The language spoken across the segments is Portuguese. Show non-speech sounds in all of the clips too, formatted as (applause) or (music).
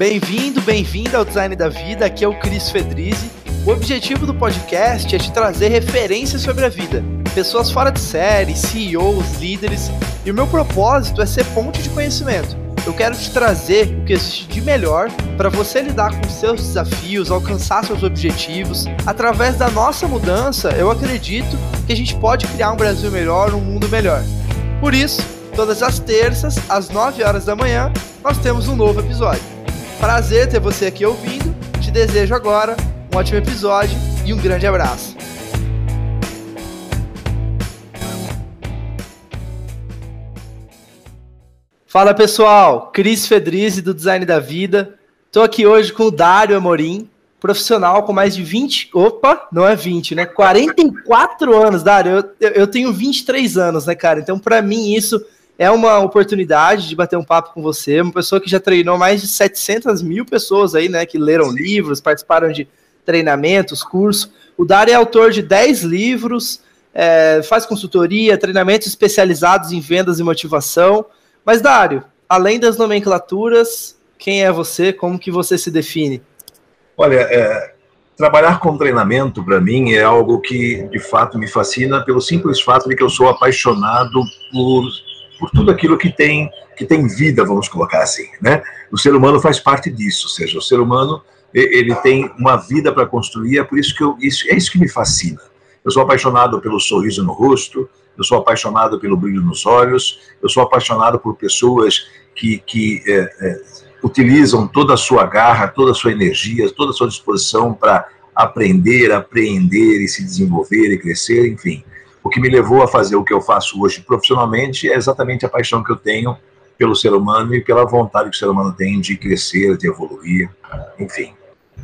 Bem-vindo, bem-vinda ao Design da Vida. Aqui é o Cris Fedrizzi. O objetivo do podcast é te trazer referências sobre a vida, pessoas fora de série, CEOs, líderes, e o meu propósito é ser ponte de conhecimento. Eu quero te trazer o que existe de melhor para você lidar com seus desafios, alcançar seus objetivos. Através da nossa mudança, eu acredito que a gente pode criar um Brasil melhor, um mundo melhor. Por isso, todas as terças, às 9 horas da manhã, nós temos um novo episódio. Prazer ter você aqui ouvindo. Te desejo agora um ótimo episódio e um grande abraço. Fala pessoal, Cris Fedrizzi do Design da Vida. Estou aqui hoje com o Dário Amorim, profissional com mais de 20. Opa, não é 20, né? 44 anos, Dário. Eu, eu tenho 23 anos, né, cara? Então, para mim, isso é uma oportunidade de bater um papo com você. Uma pessoa que já treinou mais de 700 mil pessoas aí, né? Que leram livros, participaram de treinamentos, cursos. O Dário é autor de 10 livros, é, faz consultoria, treinamentos especializados em vendas e motivação. Mas, Dário, além das nomenclaturas, quem é você? Como que você se define? Olha, é, trabalhar com treinamento, para mim, é algo que, de fato, me fascina pelo simples fato de que eu sou apaixonado por, por tudo aquilo que tem, que tem vida, vamos colocar assim, né? O ser humano faz parte disso, ou seja, o ser humano ele tem uma vida para construir, é por isso que eu, isso, é isso que me fascina. Eu sou apaixonado pelo sorriso no rosto, eu sou apaixonado pelo brilho nos olhos, eu sou apaixonado por pessoas que, que é, é, utilizam toda a sua garra, toda a sua energia, toda a sua disposição para aprender, apreender e se desenvolver e crescer, enfim. O que me levou a fazer o que eu faço hoje profissionalmente é exatamente a paixão que eu tenho pelo ser humano e pela vontade que o ser humano tem de crescer, de evoluir, enfim.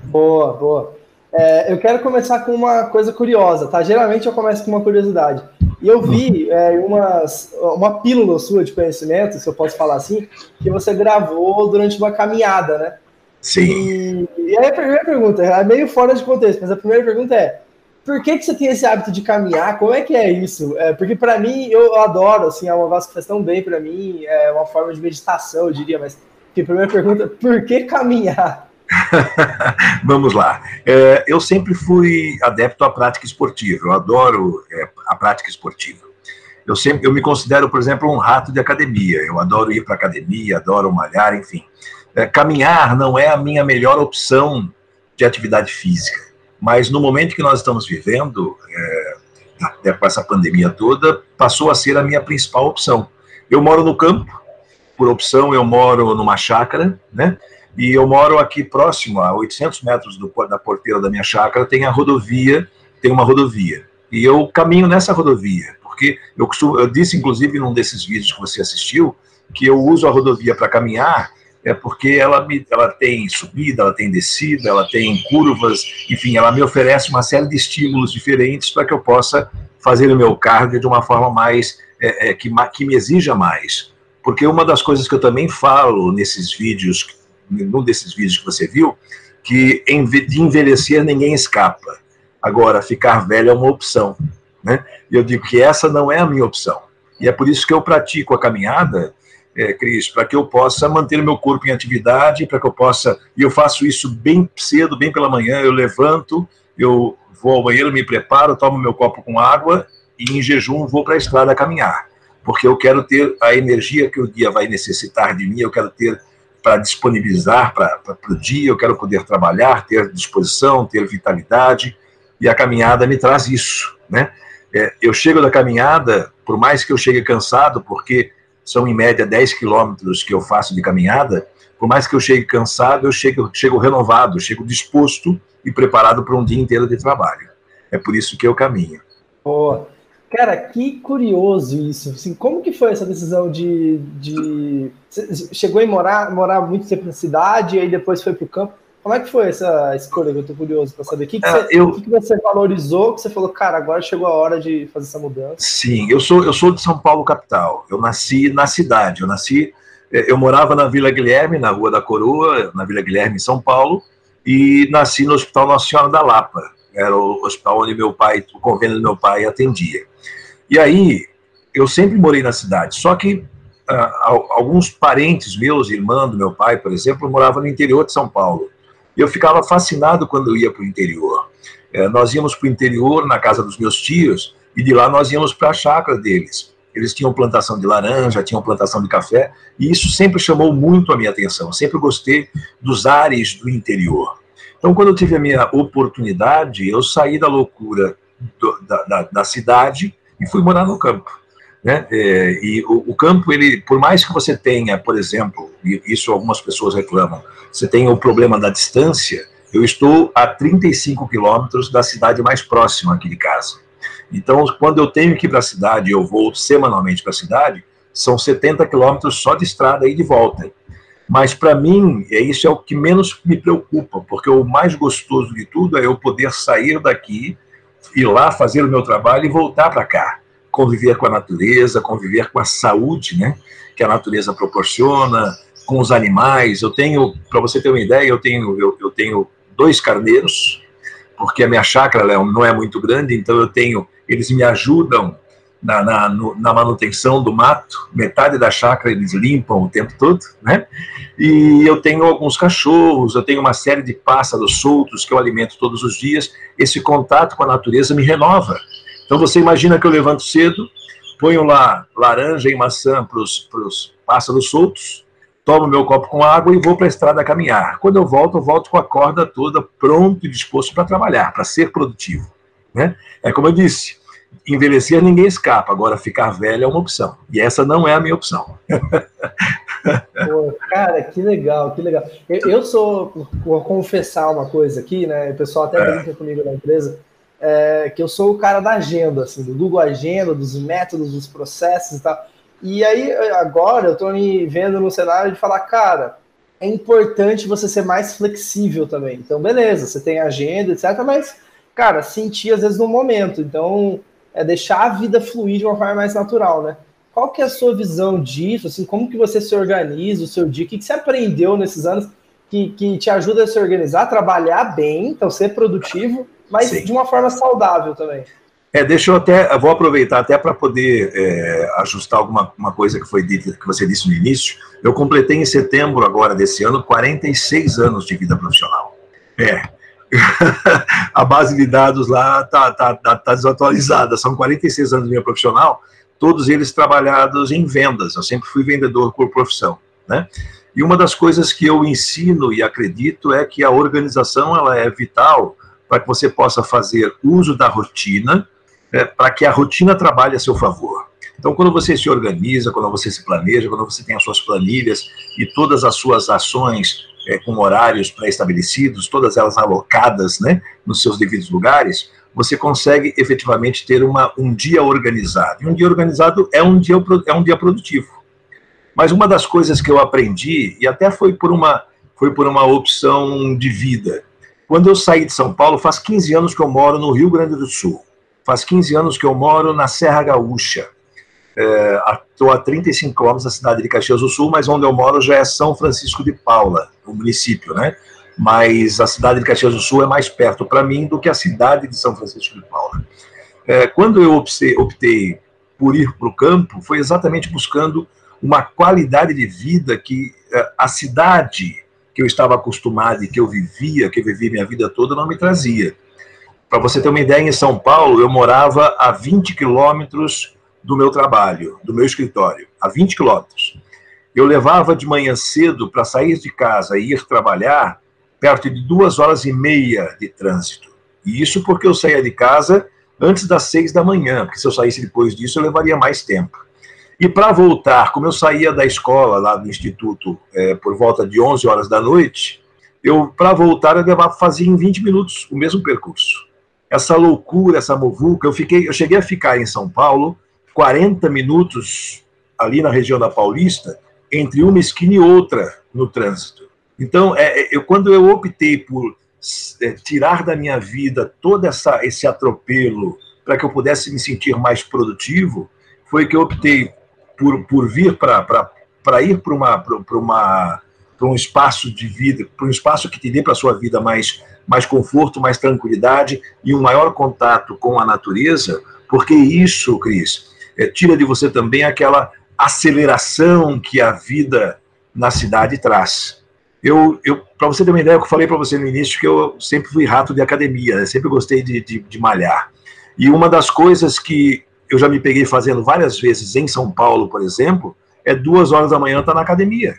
Boa, boa. É, eu quero começar com uma coisa curiosa, tá? Geralmente eu começo com uma curiosidade. E eu vi é, umas, uma pílula sua de conhecimento, se eu posso falar assim, que você gravou durante uma caminhada, né? Sim. E, e aí a primeira pergunta, é meio fora de contexto, mas a primeira pergunta é: por que, que você tem esse hábito de caminhar? Como é que é isso? É, porque para mim, eu adoro, assim, é uma voz que faz tão bem para mim, é uma forma de meditação, eu diria, mas a primeira pergunta, por que caminhar? (laughs) Vamos lá. É, eu sempre fui adepto à prática esportiva. Eu adoro é, a prática esportiva. Eu sempre, eu me considero, por exemplo, um rato de academia. Eu adoro ir para academia, adoro malhar, enfim. É, caminhar não é a minha melhor opção de atividade física, mas no momento que nós estamos vivendo, é, com essa pandemia toda, passou a ser a minha principal opção. Eu moro no campo, por opção eu moro numa chácara, né? E eu moro aqui próximo, a 800 metros do, da porteira da minha chácara, tem a rodovia, tem uma rodovia. E eu caminho nessa rodovia, porque eu, costumo, eu disse, inclusive, num desses vídeos que você assistiu, que eu uso a rodovia para caminhar, é porque ela, me, ela tem subida, ela tem descida, ela tem curvas, enfim, ela me oferece uma série de estímulos diferentes para que eu possa fazer o meu cardio de uma forma mais, é, é, que, que me exija mais. Porque uma das coisas que eu também falo nesses vídeos num desses vídeos que você viu, que de envelhecer ninguém escapa. Agora, ficar velho é uma opção. Né? E eu digo que essa não é a minha opção. E é por isso que eu pratico a caminhada, é, Cris, para que eu possa manter meu corpo em atividade, para que eu possa. E eu faço isso bem cedo, bem pela manhã. Eu levanto, eu vou ao banheiro, me preparo, tomo meu copo com água e em jejum vou para a estrada caminhar. Porque eu quero ter a energia que o dia vai necessitar de mim, eu quero ter para disponibilizar para o dia, eu quero poder trabalhar, ter disposição, ter vitalidade, e a caminhada me traz isso, né? É, eu chego da caminhada, por mais que eu chegue cansado, porque são em média 10 quilômetros que eu faço de caminhada, por mais que eu chegue cansado, eu chego, chego renovado, chego disposto e preparado para um dia inteiro de trabalho. É por isso que eu caminho. Boa. Cara, que curioso isso. Assim, como que foi essa decisão de, de... chegou a morar, morar muito tempo na cidade e aí depois foi para o campo? Como é que foi essa escolha? Eu estou curioso para saber. O que, que, é, você, eu... que, que você valorizou? Que você falou, cara, agora chegou a hora de fazer essa mudança? Sim, eu sou eu sou de São Paulo capital. Eu nasci na cidade. Eu nasci, é, eu morava na Vila Guilherme, na Rua da Coroa, na Vila Guilherme, em São Paulo, e nasci no Hospital Nossa Senhora da Lapa. Era o hospital onde meu pai, o convênio do meu pai atendia. E aí, eu sempre morei na cidade, só que alguns parentes meus, irmã do meu pai, por exemplo, moravam no interior de São Paulo. E eu ficava fascinado quando eu ia para o interior. É, nós íamos para o interior, na casa dos meus tios, e de lá nós íamos para a chácara deles. Eles tinham plantação de laranja, tinham plantação de café, e isso sempre chamou muito a minha atenção. Sempre gostei dos ares do interior. Então, quando eu tive a minha oportunidade, eu saí da loucura do, da, da, da, cidade e fui morar no campo. Né? É, e o, o, campo, ele, por mais que você tenha, por exemplo, isso algumas pessoas reclamam, você tem o problema da distância, eu estou a 35 quilômetros da cidade mais próxima aqui de casa. Então, quando eu tenho que ir para a cidade, eu vou semanalmente para a cidade, são 70 quilômetros só de estrada e de volta. Mas para mim, é isso é o que menos me preocupa, porque o mais gostoso de tudo é eu poder sair daqui, ir lá fazer o meu trabalho e voltar para cá, conviver com a natureza, conviver com a saúde, né, que a natureza proporciona, com os animais. Eu tenho, para você ter uma ideia, eu tenho eu, eu tenho dois carneiros, porque a minha chácara não é muito grande, então eu tenho, eles me ajudam na, na, no, na, manutenção do mato, metade da chácara eles limpam o tempo todo, né? E eu tenho alguns cachorros, eu tenho uma série de pássaros soltos que eu alimento todos os dias. Esse contato com a natureza me renova. Então você imagina que eu levanto cedo, ponho lá laranja e maçã para os pássaros soltos, tomo meu copo com água e vou para a estrada caminhar. Quando eu volto, eu volto com a corda toda pronto e disposto para trabalhar, para ser produtivo. Né? É como eu disse, envelhecer ninguém escapa, agora ficar velho é uma opção. E essa não é a minha opção. (laughs) Pô, cara, que legal, que legal. Eu, eu, sou, vou confessar uma coisa aqui, né? O pessoal até é. brinca comigo na empresa, é, que eu sou o cara da agenda, assim, do Google Agenda, dos métodos, dos processos e tal. E aí, agora, eu estou me vendo no cenário de falar, cara, é importante você ser mais flexível também. Então, beleza, você tem agenda, etc., mas, cara, sentir às vezes no momento. Então, é deixar a vida fluir de uma forma mais natural, né? Qual que é a sua visão disso? Assim, como que você se organiza o seu dia? O que, que você aprendeu nesses anos que, que te ajuda a se organizar, trabalhar bem, então ser produtivo, mas Sim. de uma forma saudável também? É, deixa eu até, vou aproveitar até para poder é, ajustar alguma uma coisa que foi dita, que você disse no início. Eu completei em setembro agora desse ano 46 anos de vida profissional. É. (laughs) a base de dados lá tá, tá, tá, tá desatualizada. São 46 anos de minha profissional, todos eles trabalhados em vendas. Eu sempre fui vendedor por profissão, né? E uma das coisas que eu ensino e acredito é que a organização ela é vital para que você possa fazer uso da rotina é, para que a rotina trabalhe a seu favor. Então, quando você se organiza, quando você se planeja, quando você tem as suas planilhas e todas as suas ações é, com horários pré-estabelecidos, todas elas alocadas né, nos seus devidos lugares, você consegue efetivamente ter uma, um dia organizado. E um dia organizado é um dia, é um dia produtivo. Mas uma das coisas que eu aprendi, e até foi por uma, foi por uma opção de vida, quando eu saí de São Paulo, faz 15 anos que eu moro no Rio Grande do Sul. Faz 15 anos que eu moro na Serra Gaúcha. Estou é, a 35 quilômetros da cidade de Caxias do Sul, mas onde eu moro já é São Francisco de Paula, o município, né? Mas a cidade de Caxias do Sul é mais perto para mim do que a cidade de São Francisco de Paula. É, quando eu optei, por ir para o campo, foi exatamente buscando uma qualidade de vida que é, a cidade que eu estava acostumado e que eu vivia, que eu vivi minha vida toda, não me trazia. Para você ter uma ideia, em São Paulo, eu morava a 20 quilômetros do meu trabalho, do meu escritório, a 20 quilômetros. Eu levava de manhã cedo para sair de casa e ir trabalhar perto de duas horas e meia de trânsito. E isso porque eu saía de casa antes das seis da manhã, porque se eu saísse depois disso eu levaria mais tempo. E para voltar, como eu saía da escola, lá do instituto, é, por volta de 11 horas da noite, eu, para voltar, eu levava, fazia em 20 minutos o mesmo percurso essa loucura, essa movuca. Eu, fiquei, eu cheguei a ficar em São Paulo 40 minutos ali na região da Paulista, entre uma esquina e outra no trânsito. Então, é, é eu, quando eu optei por é, tirar da minha vida todo essa, esse atropelo para que eu pudesse me sentir mais produtivo, foi que eu optei por, por vir para ir para uma, uma, um espaço de vida, para um espaço que te dê para a sua vida mais mais conforto, mais tranquilidade e um maior contato com a natureza, porque isso, Cris, é, tira de você também aquela aceleração que a vida na cidade traz. Eu, eu para você ter uma ideia, eu falei para você no início que eu sempre fui rato de academia, né? sempre gostei de, de, de malhar. E uma das coisas que eu já me peguei fazendo várias vezes em São Paulo, por exemplo, é duas horas da manhã estar tá na academia.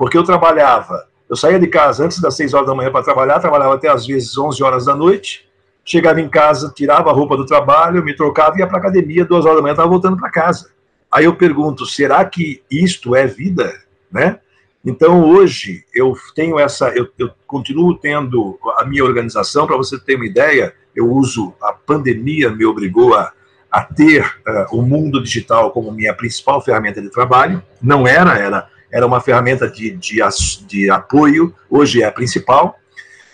Porque eu trabalhava, eu saía de casa antes das seis horas da manhã para trabalhar, trabalhava até às vezes 11 horas da noite, chegava em casa, tirava a roupa do trabalho, me trocava e ia para a academia, duas horas da manhã estava voltando para casa. Aí eu pergunto, será que isto é vida? Né? Então hoje eu tenho essa, eu, eu continuo tendo a minha organização, para você ter uma ideia, eu uso, a pandemia me obrigou a, a ter uh, o mundo digital como minha principal ferramenta de trabalho, não era, era, era uma ferramenta de, de, de apoio, hoje é a principal,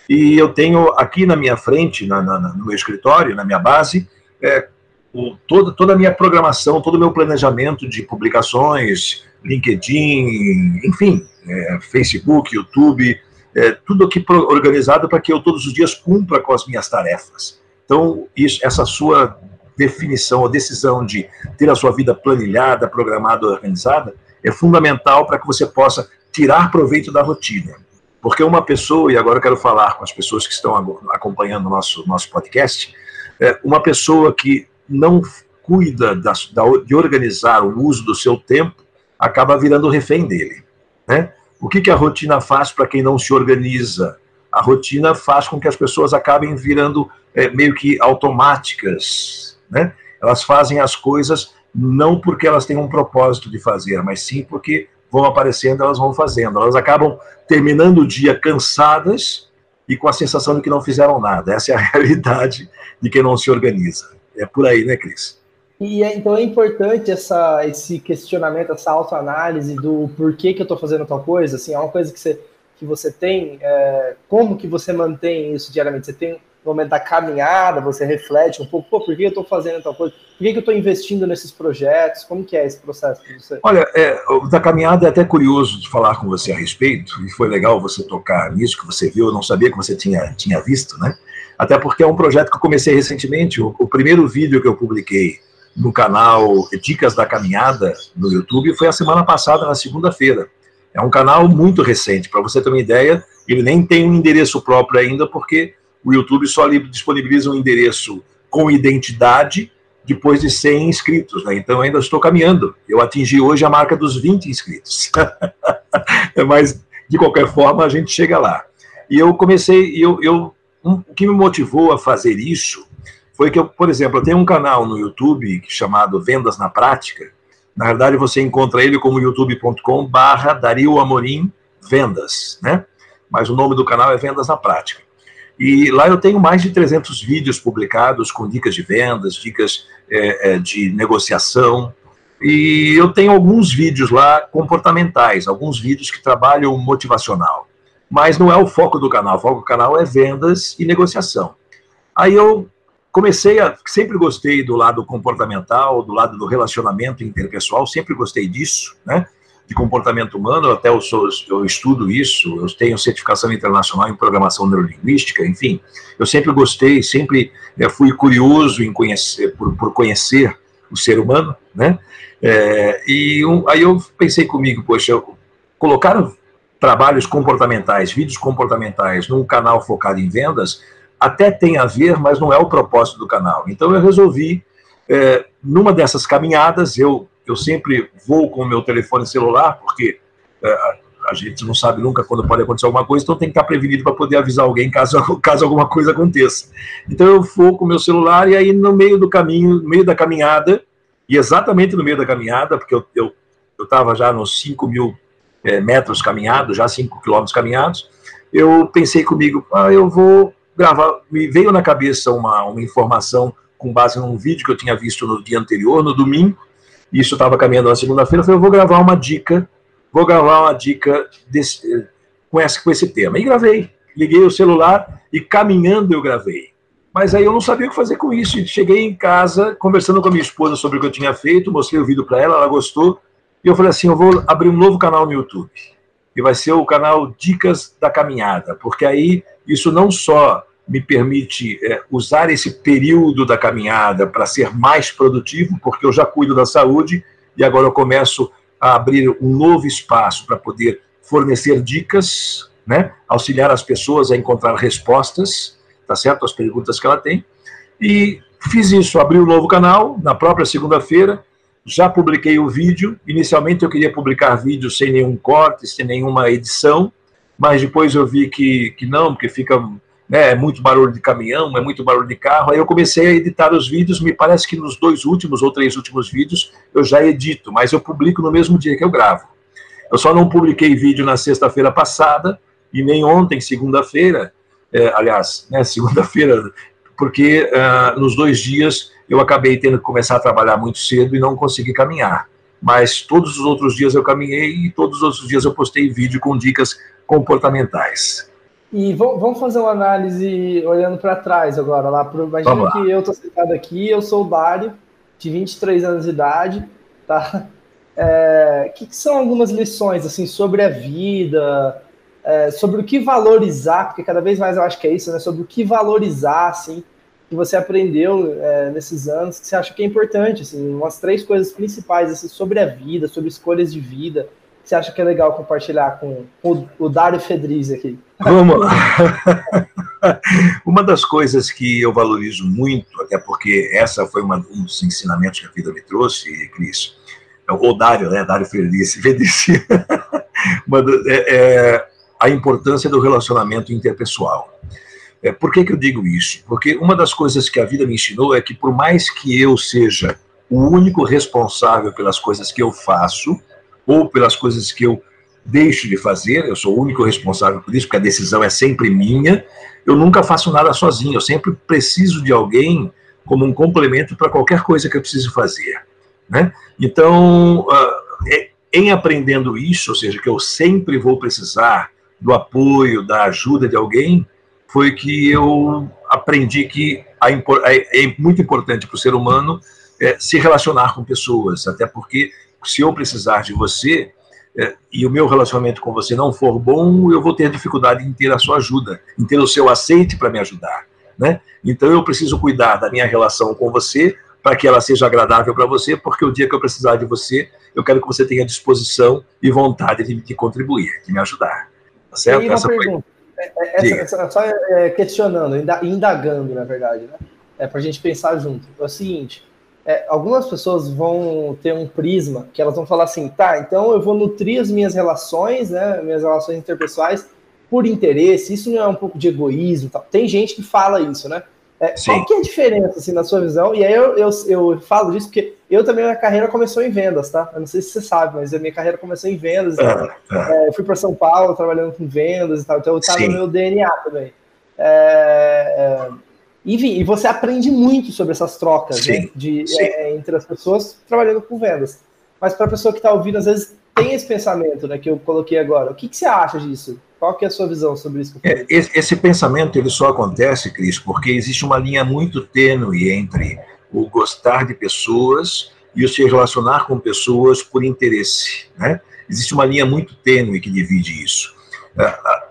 e eu tenho aqui na minha frente, na, na, no meu escritório, na minha base, é, o, toda, toda a minha programação, todo o meu planejamento de publicações, LinkedIn, enfim, é, Facebook, YouTube, é, tudo aqui organizado para que eu todos os dias cumpra com as minhas tarefas. Então, isso, essa sua definição, a decisão de ter a sua vida planilhada, programada, organizada, é fundamental para que você possa tirar proveito da rotina. Porque uma pessoa, e agora eu quero falar com as pessoas que estão acompanhando o nosso, nosso podcast, é, uma pessoa que não cuida da, da, de organizar o uso do seu tempo, acaba virando refém dele. Né? O que, que a rotina faz para quem não se organiza? A rotina faz com que as pessoas acabem virando é, meio que automáticas. Né? Elas fazem as coisas não porque elas têm um propósito de fazer, mas sim porque vão aparecendo, elas vão fazendo. Elas acabam terminando o dia cansadas e com a sensação de que não fizeram nada. Essa é a (laughs) realidade de quem não se organiza. É por aí, né, Cris? E é, então é importante essa, esse questionamento, essa autoanálise do porquê que eu estou fazendo tal coisa. Assim, é uma coisa que você, que você tem. É, como que você mantém isso diariamente? Você tem no momento da caminhada, você reflete um pouco, pô, por que eu estou fazendo tal coisa? Por que, eu estou investindo nesses projetos? Como que é esse processo para você? Olha, é, da caminhada é até curioso de falar com você a respeito, e foi legal você tocar nisso que você viu, eu não sabia que você tinha, tinha visto, né? Até porque é um projeto que eu comecei recentemente, o, o primeiro vídeo que eu publiquei no canal Dicas da Caminhada no YouTube foi a semana passada, na segunda-feira. É um canal muito recente, para você ter uma ideia, ele nem tem um endereço próprio ainda, porque o YouTube só disponibiliza um endereço com identidade depois de 100 inscritos, né? Então ainda estou caminhando. Eu atingi hoje a marca dos 20 inscritos. (laughs) Mas de qualquer forma a gente chega lá. E eu comecei, eu, eu um, o que me motivou a fazer isso foi que eu, por exemplo, eu tenho um canal no YouTube chamado Vendas na Prática. Na verdade, você encontra ele como youtube.com barra Dario Amorim Vendas, né? Mas o nome do canal é Vendas na Prática. E lá eu tenho mais de 300 vídeos publicados com dicas de vendas, dicas é, é, de negociação. E eu tenho alguns vídeos lá comportamentais, alguns vídeos que trabalham motivacional. Mas não é o foco do canal, o foco do canal é vendas e negociação. Aí eu comecei a. Sempre gostei do lado comportamental, do lado do relacionamento interpessoal, sempre gostei disso, né? De comportamento humano, até eu, sou, eu estudo isso, eu tenho certificação internacional em programação neurolinguística, enfim, eu sempre gostei, sempre é, fui curioso em conhecer, por, por conhecer o ser humano, né? É, e um, aí eu pensei comigo, poxa, eu, colocar trabalhos comportamentais, vídeos comportamentais num canal focado em vendas, até tem a ver, mas não é o propósito do canal. Então eu resolvi, é, numa dessas caminhadas, eu, eu sempre vou com o meu telefone celular, porque é, a gente não sabe nunca quando pode acontecer alguma coisa, então tem que estar prevenido para poder avisar alguém caso, (laughs) caso alguma coisa aconteça. Então eu vou com o meu celular e aí no meio do caminho, no meio da caminhada, e exatamente no meio da caminhada, porque eu estava eu, já nos 5 mil é, metros caminhados, já 5 quilômetros caminhados, eu pensei comigo, ah, eu vou gravar, me veio na cabeça uma, uma informação com base num vídeo que eu tinha visto no dia anterior, no domingo, isso estava caminhando na segunda-feira, eu falei, eu vou gravar uma dica, vou gravar uma dica desse, com, essa, com esse tema. E gravei, liguei o celular e caminhando eu gravei. Mas aí eu não sabia o que fazer com isso. Cheguei em casa, conversando com a minha esposa sobre o que eu tinha feito, mostrei o vídeo para ela, ela gostou, e eu falei assim, eu vou abrir um novo canal no YouTube. E vai ser o canal Dicas da Caminhada, porque aí isso não só me permite é, usar esse período da caminhada para ser mais produtivo, porque eu já cuido da saúde e agora eu começo a abrir um novo espaço para poder fornecer dicas, né, auxiliar as pessoas a encontrar respostas, tá certo, às perguntas que ela tem. E fiz isso, abri um novo canal na própria segunda-feira, já publiquei o vídeo. Inicialmente eu queria publicar vídeo sem nenhum corte, sem nenhuma edição, mas depois eu vi que, que não, porque fica né, é muito barulho de caminhão, é muito barulho de carro. Aí eu comecei a editar os vídeos. Me parece que nos dois últimos ou três últimos vídeos eu já edito, mas eu publico no mesmo dia que eu gravo. Eu só não publiquei vídeo na sexta-feira passada e nem ontem, segunda-feira. É, aliás, né, (laughs) segunda-feira, porque uh, nos dois dias eu acabei tendo que começar a trabalhar muito cedo e não consegui caminhar. Mas todos os outros dias eu caminhei e todos os outros dias eu postei vídeo com dicas comportamentais. E vamos fazer uma análise olhando para trás agora. Lá pro, imagina que eu estou sentado aqui, eu sou o Dário, de 23 anos de idade, tá? É, que, que, são algumas lições assim sobre a vida, é, sobre o que valorizar, porque cada vez mais eu acho que é isso, né? Sobre o que valorizar, assim, que você aprendeu é, nesses anos, que você acha que é importante, assim, umas três coisas principais assim, sobre a vida, sobre escolhas de vida, que você acha que é legal compartilhar com, com o Dário Fedriz aqui. Vamos lá. (laughs) uma das coisas que eu valorizo muito, até porque essa foi uma, um dos ensinamentos que a vida me trouxe, Cris, é o Dário, né? Dário Feliz, (laughs) Feliz. é, é, a importância do relacionamento interpessoal. É, por que, que eu digo isso? Porque uma das coisas que a vida me ensinou é que, por mais que eu seja o único responsável pelas coisas que eu faço, ou pelas coisas que eu deixo de fazer, eu sou o único responsável por isso, porque a decisão é sempre minha, eu nunca faço nada sozinho, eu sempre preciso de alguém como um complemento para qualquer coisa que eu precise fazer. Né? Então, uh, em aprendendo isso, ou seja, que eu sempre vou precisar do apoio, da ajuda de alguém, foi que eu aprendi que é muito importante para o ser humano é, se relacionar com pessoas, até porque se eu precisar de você é, e o meu relacionamento com você não for bom, eu vou ter dificuldade em ter a sua ajuda, em ter o seu aceite para me ajudar. Né? Então eu preciso cuidar da minha relação com você para que ela seja agradável para você, porque o dia que eu precisar de você, eu quero que você tenha disposição e vontade de, de contribuir, de me ajudar. Tá certo? E uma Essa pergunta. Foi... É, é, essa, essa, só é, questionando, indagando, na verdade, né? É para a gente pensar junto. É o seguinte: é, algumas pessoas vão ter um prisma que elas vão falar assim, tá, então eu vou nutrir as minhas relações, né, minhas relações interpessoais por interesse, isso não é um pouco de egoísmo, tal. tem gente que fala isso, né? É, qual que é a diferença, assim, na sua visão? E aí eu, eu, eu falo disso porque eu também, minha carreira começou em vendas, tá? Eu não sei se você sabe, mas a minha carreira começou em vendas. Ah, ah. É, eu fui para São Paulo trabalhando com vendas e tal, então tá no meu DNA também. É, enfim, e você aprende muito sobre essas trocas né, de, é, entre as pessoas trabalhando com vendas. Mas para a pessoa que está ouvindo, às vezes tem esse pensamento né, que eu coloquei agora. O que, que você acha disso? Qual que é a sua visão sobre isso? É, esse, esse, pensamento ele só acontece, Cris, porque existe uma linha muito tênue entre o gostar de pessoas e o se relacionar com pessoas por interesse. Né? Existe uma linha muito tênue que divide isso.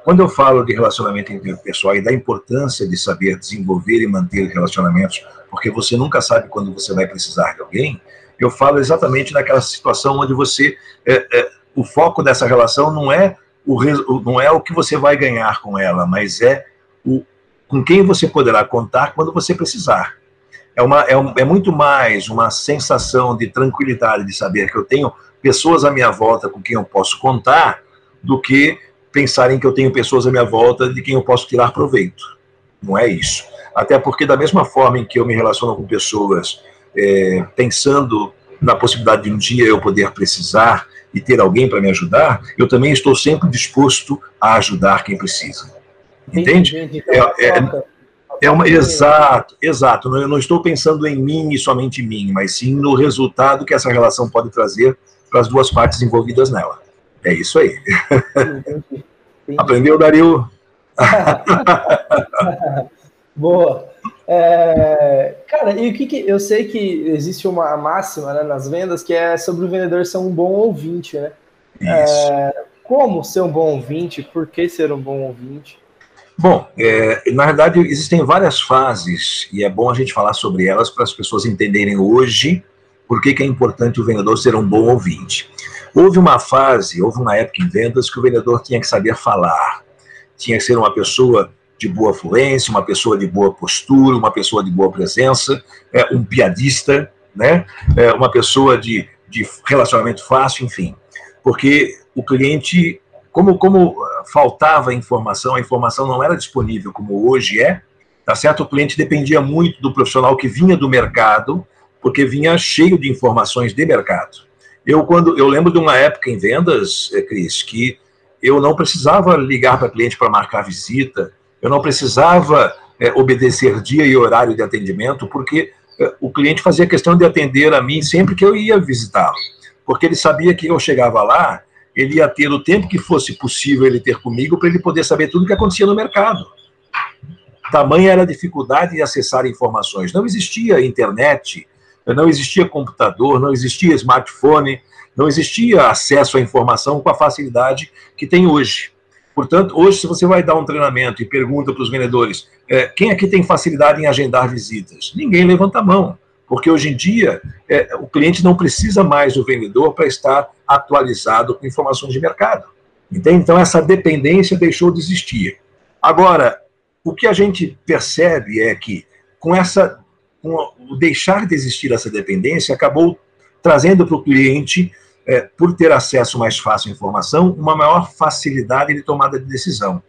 Quando eu falo de relacionamento interpessoal e da importância de saber desenvolver e manter relacionamentos, porque você nunca sabe quando você vai precisar de alguém, eu falo exatamente naquela situação onde você. É, é, o foco dessa relação não é o, não é o que você vai ganhar com ela, mas é o, com quem você poderá contar quando você precisar. É, uma, é, um, é muito mais uma sensação de tranquilidade, de saber que eu tenho pessoas à minha volta com quem eu posso contar, do que pensar em que eu tenho pessoas à minha volta de quem eu posso tirar proveito. Não é isso. Até porque, da mesma forma em que eu me relaciono com pessoas é, pensando na possibilidade de um dia eu poder precisar e ter alguém para me ajudar, eu também estou sempre disposto a ajudar quem precisa. Entende? É, é, é uma, exato, exato. Eu não estou pensando em mim e somente em mim, mas sim no resultado que essa relação pode trazer para as duas partes envolvidas nela. É isso aí. Entendi. Entendi. Aprendeu, Dario? (laughs) Boa. É, cara, e o que, que, eu sei que existe uma máxima né, nas vendas que é sobre o vendedor ser um bom ouvinte, né? É, como ser um bom ouvinte? Por que ser um bom ouvinte? Bom, é, na verdade existem várias fases e é bom a gente falar sobre elas para as pessoas entenderem hoje por que, que é importante o vendedor ser um bom ouvinte. Houve uma fase, houve uma época em vendas que o vendedor tinha que saber falar, tinha que ser uma pessoa de boa fluência, uma pessoa de boa postura, uma pessoa de boa presença, é, um piadista, né? É, uma pessoa de, de relacionamento fácil, enfim. Porque o cliente, como, como faltava informação, a informação não era disponível como hoje é, tá certo? O cliente dependia muito do profissional que vinha do mercado, porque vinha cheio de informações de mercado. Eu quando eu lembro de uma época em vendas, eh, Cris, que eu não precisava ligar para cliente para marcar visita, eu não precisava é, obedecer dia e horário de atendimento, porque é, o cliente fazia questão de atender a mim sempre que eu ia visitá-lo, porque ele sabia que eu chegava lá, ele ia ter o tempo que fosse possível ele ter comigo para ele poder saber tudo o que acontecia no mercado. Tamanha era a dificuldade de acessar informações. Não existia internet, não existia computador, não existia smartphone, não existia acesso à informação com a facilidade que tem hoje. Portanto, hoje, se você vai dar um treinamento e pergunta para os vendedores é, quem aqui tem facilidade em agendar visitas, ninguém levanta a mão, porque hoje em dia é, o cliente não precisa mais do vendedor para estar atualizado com informações de mercado. Entende? Então, essa dependência deixou de existir. Agora, o que a gente percebe é que, com essa com o deixar de existir essa dependência, acabou trazendo para o cliente, é, por ter acesso mais fácil à informação, uma maior facilidade de tomada de decisão.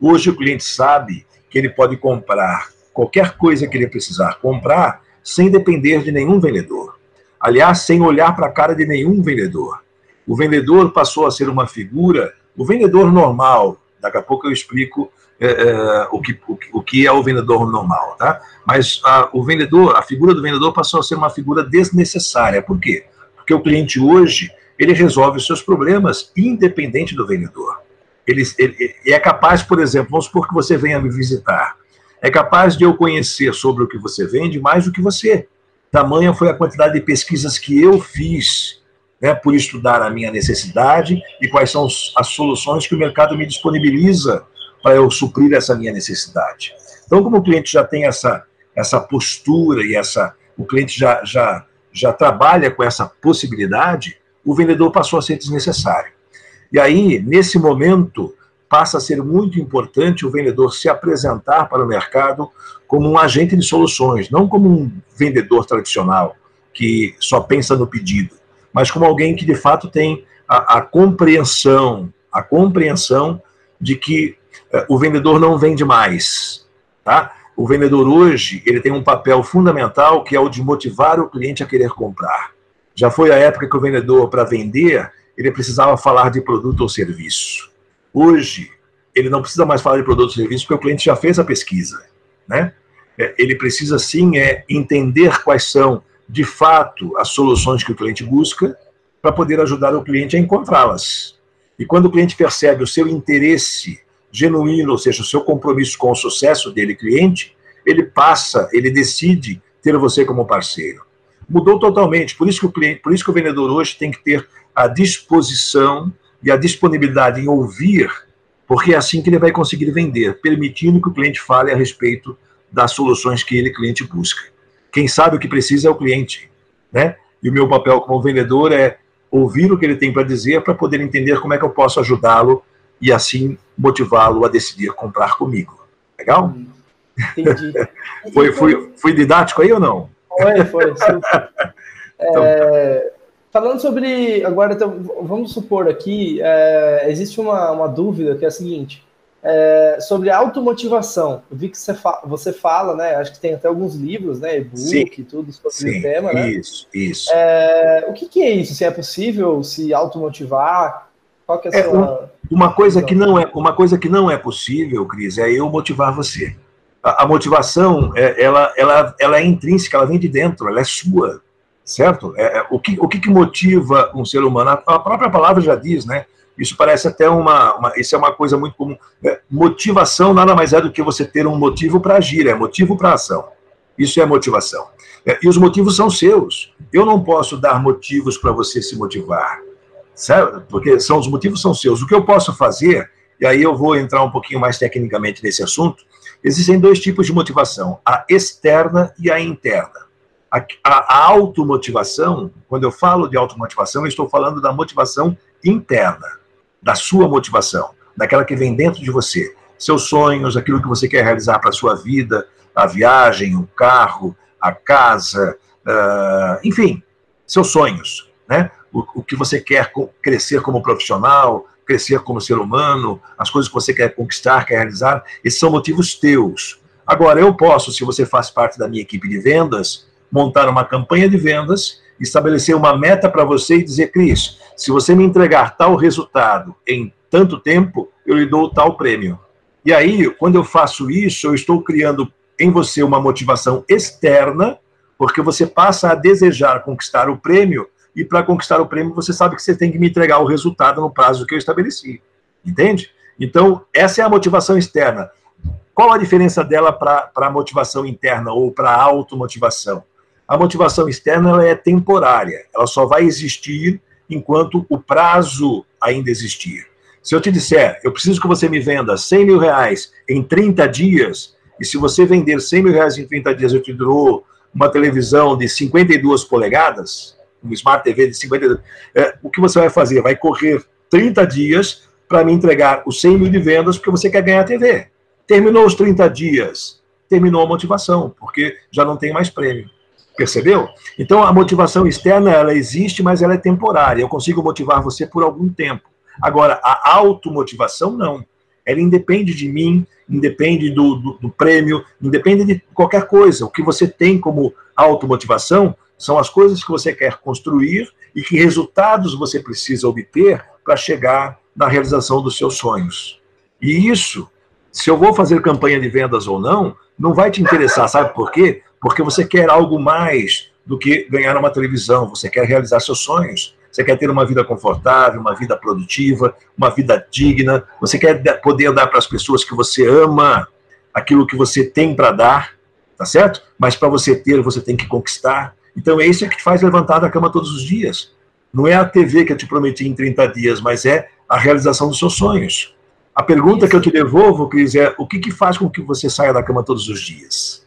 Hoje o cliente sabe que ele pode comprar qualquer coisa que ele precisar comprar sem depender de nenhum vendedor. Aliás, sem olhar para a cara de nenhum vendedor. O vendedor passou a ser uma figura, o vendedor normal, daqui a pouco eu explico é, é, o, que, o, que é o vendedor normal, tá? Mas a, o vendedor, a figura do vendedor passou a ser uma figura desnecessária. Por quê? Porque o cliente hoje ele resolve os seus problemas independente do vendedor. Ele, ele, ele é capaz, por exemplo, vamos supor que você venha me visitar. É capaz de eu conhecer sobre o que você vende mais do que você. Tamanha foi a quantidade de pesquisas que eu fiz né, por estudar a minha necessidade e quais são as soluções que o mercado me disponibiliza para eu suprir essa minha necessidade. Então, como o cliente já tem essa, essa postura e essa, o cliente já, já, já trabalha com essa possibilidade, o vendedor passou a ser desnecessário. E aí, nesse momento, passa a ser muito importante o vendedor se apresentar para o mercado como um agente de soluções, não como um vendedor tradicional que só pensa no pedido, mas como alguém que de fato tem a, a compreensão, a compreensão de que é, o vendedor não vende mais, tá? O vendedor hoje, ele tem um papel fundamental que é o de motivar o cliente a querer comprar. Já foi a época que o vendedor, para vender, ele precisava falar de produto ou serviço. Hoje, ele não precisa mais falar de produto ou serviço porque o cliente já fez a pesquisa, né? É, ele precisa sim é entender quais são de fato as soluções que o cliente busca para poder ajudar o cliente a encontrá-las. E quando o cliente percebe o seu interesse genuíno, ou seja, o seu compromisso com o sucesso dele, cliente, ele passa, ele decide ter você como parceiro. Mudou totalmente. Por isso que o cliente, por isso que o vendedor hoje tem que ter a disposição e a disponibilidade em ouvir, porque é assim que ele vai conseguir vender, permitindo que o cliente fale a respeito das soluções que ele, cliente, busca. Quem sabe o que precisa é o cliente, né? E o meu papel como vendedor é ouvir o que ele tem para dizer para poder entender como é que eu posso ajudá-lo e assim motivá-lo a decidir comprar comigo. Legal? Entendi. (laughs) foi, didático aí ou não? Foi, foi. (laughs) então, é, falando sobre. Agora, então, vamos supor aqui, é, existe uma, uma dúvida que é a seguinte. É, sobre automotivação. Eu vi que você, fa você fala, né? Acho que tem até alguns livros, né? E-book e tudo sobre sim, o tema, né? Isso, isso. É, o que, que, é isso? Se é possível se automotivar? Qual que é a é, sua... Uma coisa que não é, uma coisa que não é possível, Cris, é eu motivar você. A, a motivação, é, ela, ela, ela é intrínseca, ela vem de dentro, ela é sua, certo? É, é o, que, o que, que motiva um ser humano? A, a, própria palavra já diz, né? Isso parece até uma, uma isso é uma coisa muito comum. É, motivação nada mais é do que você ter um motivo para agir, é motivo para ação. Isso é motivação. É, e os motivos são seus. Eu não posso dar motivos para você se motivar certo? Porque são os motivos são seus. O que eu posso fazer, e aí eu vou entrar um pouquinho mais tecnicamente nesse assunto, existem dois tipos de motivação, a externa e a interna. A, a, a automotivação, quando eu falo de automotivação, eu estou falando da motivação interna, da sua motivação, daquela que vem dentro de você. Seus sonhos, aquilo que você quer realizar para a sua vida, a viagem, o carro, a casa, uh, enfim, seus sonhos, né? O, o, que você quer crescer como profissional, crescer como ser humano, as coisas que você quer conquistar, quer realizar, esses são motivos teus. Agora, eu posso, se você faz parte da minha equipe de vendas, montar uma campanha de vendas, estabelecer uma meta para você e dizer, Cris, se você me entregar tal resultado em tanto tempo, eu lhe dou tal prêmio. E aí, quando eu faço isso, eu estou criando em você uma motivação externa, porque você passa a desejar conquistar o prêmio, e para conquistar o prêmio, você sabe que você tem que me entregar o resultado no prazo que eu estabeleci. Entende? Então, essa é a motivação externa. Qual a diferença dela para a motivação interna ou para a automotivação? A motivação externa ela é temporária, ela só vai existir enquanto o prazo ainda existir. Se eu te disser, eu preciso que você me venda 100 mil reais em 30 dias, e se você vender 100 mil reais em 30 dias, eu te dou uma televisão de 52 polegadas, um Smart TV de 52, é, o que você vai fazer? Vai correr 30 dias para me entregar os 100 mil de vendas, porque você quer ganhar a TV. Terminou os 30 dias, terminou a motivação, porque já não tem mais prêmio. Percebeu? Então a motivação externa ela existe, mas ela é temporária. Eu consigo motivar você por algum tempo. Agora, a automotivação não. Ela independe de mim, independe do, do, do prêmio, independe de qualquer coisa. O que você tem como automotivação são as coisas que você quer construir e que resultados você precisa obter para chegar na realização dos seus sonhos. E isso, se eu vou fazer campanha de vendas ou não, não vai te interessar, sabe por quê? Porque você quer algo mais do que ganhar uma televisão, você quer realizar seus sonhos. Você quer ter uma vida confortável, uma vida produtiva, uma vida digna. Você quer poder dar para as pessoas que você ama aquilo que você tem para dar, tá certo? Mas para você ter, você tem que conquistar. Então é isso que te faz levantar da cama todos os dias. Não é a TV que eu te prometi em 30 dias, mas é a realização dos seus sonhos. A pergunta que eu te devolvo, Cris, é o que, que faz com que você saia da cama todos os dias?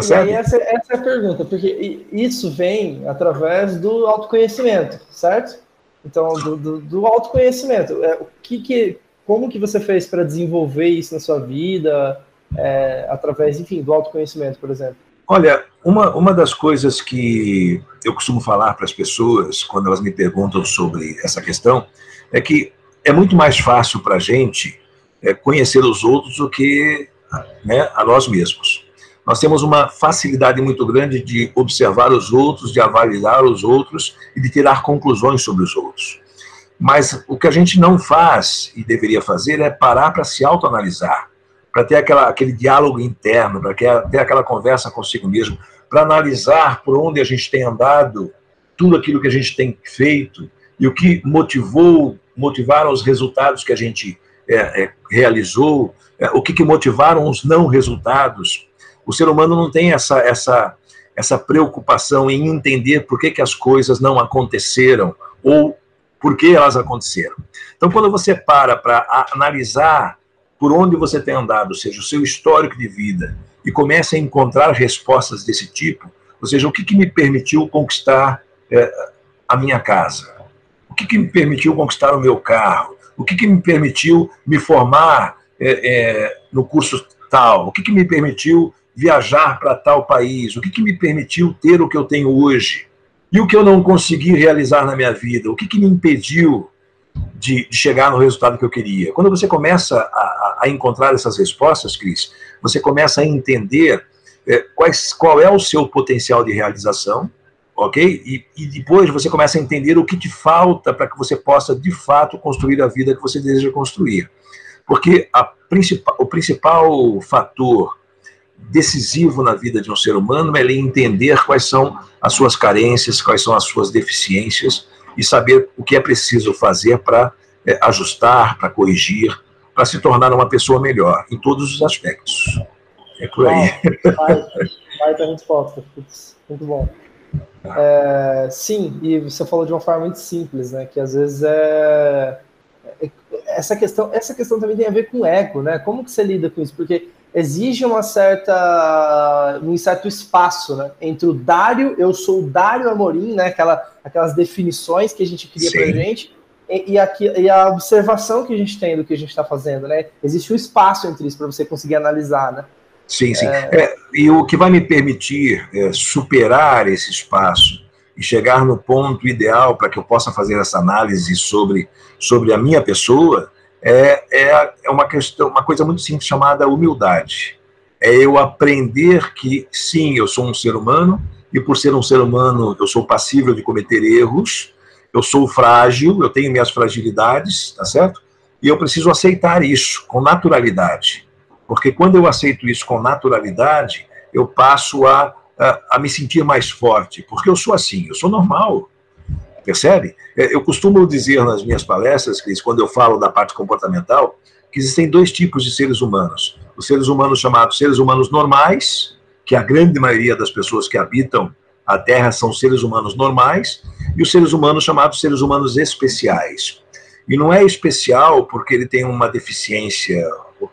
Tá e aí essa, essa, é a pergunta, porque isso vem através do autoconhecimento, certo? Então, do, do, do autoconhecimento. É, o que, que como que você fez para desenvolver isso na sua vida, é, através, enfim, do autoconhecimento, por exemplo? Olha, uma, uma das coisas que eu costumo falar para as pessoas quando elas me perguntam sobre essa questão é que é muito mais fácil para a gente é, conhecer os outros do que né, a nós mesmos nós temos uma facilidade muito grande de observar os outros, de avaliar os outros e de tirar conclusões sobre os outros. Mas o que a gente não faz e deveria fazer é parar para se autoanalisar, para ter aquela, aquele diálogo interno, para ter aquela conversa consigo mesmo, para analisar por onde a gente tem andado, tudo aquilo que a gente tem feito e o que motivou, motivaram os resultados que a gente é, é, realizou, é, o que, que motivaram os não resultados. O ser humano não tem essa, essa, essa preocupação em entender por que, que as coisas não aconteceram ou por que elas aconteceram. Então, quando você para para analisar por onde você tem andado, ou seja, o seu histórico de vida, e começa a encontrar respostas desse tipo, ou seja, o que, que me permitiu conquistar é, a minha casa? O que, que me permitiu conquistar o meu carro? O que, que me permitiu me formar é, é, no curso tal? O que, que me permitiu viajar para tal país? O que, que me permitiu ter o que eu tenho hoje? E o que eu não consegui realizar na minha vida? O que, que me impediu de, de, chegar no resultado que eu queria? Quando você começa a, a encontrar essas respostas, Cris, você começa a entender é, quais, qual é o seu potencial de realização, ok? E, e, depois você começa a entender o que te falta para que você possa, de fato, construir a vida que você deseja construir. Porque a o principal fator decisivo na vida de um ser humano é ele entender quais são as suas carências, quais são as suas deficiências e saber o que é preciso fazer para é, ajustar, para corrigir, para se tornar uma pessoa melhor em todos os aspectos. É por aí. Vai, ter resposta. Muito bom. É, sim, e você falou de uma forma muito simples, né? Que às vezes é, é essa questão, essa questão também tem a ver com ego, né? Como que você lida com isso? Porque exige uma certa, um certo espaço, né? Entre o Dário, eu sou o Dário Amorim, né? Aquela, aquelas definições que a gente cria para gente e, e, aqui, e a observação que a gente tem do que a gente está fazendo, né? Existe um espaço entre isso para você conseguir analisar, né? Sim, sim. É... É, e o que vai me permitir é, superar esse espaço e chegar no ponto ideal para que eu possa fazer essa análise sobre, sobre a minha pessoa é, é, é uma questão, uma coisa muito simples chamada humildade. É eu aprender que sim, eu sou um ser humano e por ser um ser humano eu sou passível de cometer erros, eu sou frágil, eu tenho minhas fragilidades, tá certo? E eu preciso aceitar isso com naturalidade. Porque quando eu aceito isso com naturalidade, eu passo a, a, a me sentir mais forte. Porque eu sou assim, eu sou normal. Percebe? É, eu costumo dizer nas minhas palestras, Cris, quando eu falo da parte comportamental, que existem dois tipos de seres humanos. Os seres humanos chamados seres humanos normais, que a grande maioria das pessoas que habitam a Terra são seres humanos normais, e os seres humanos chamados seres humanos especiais. E não é especial porque ele tem uma deficiência,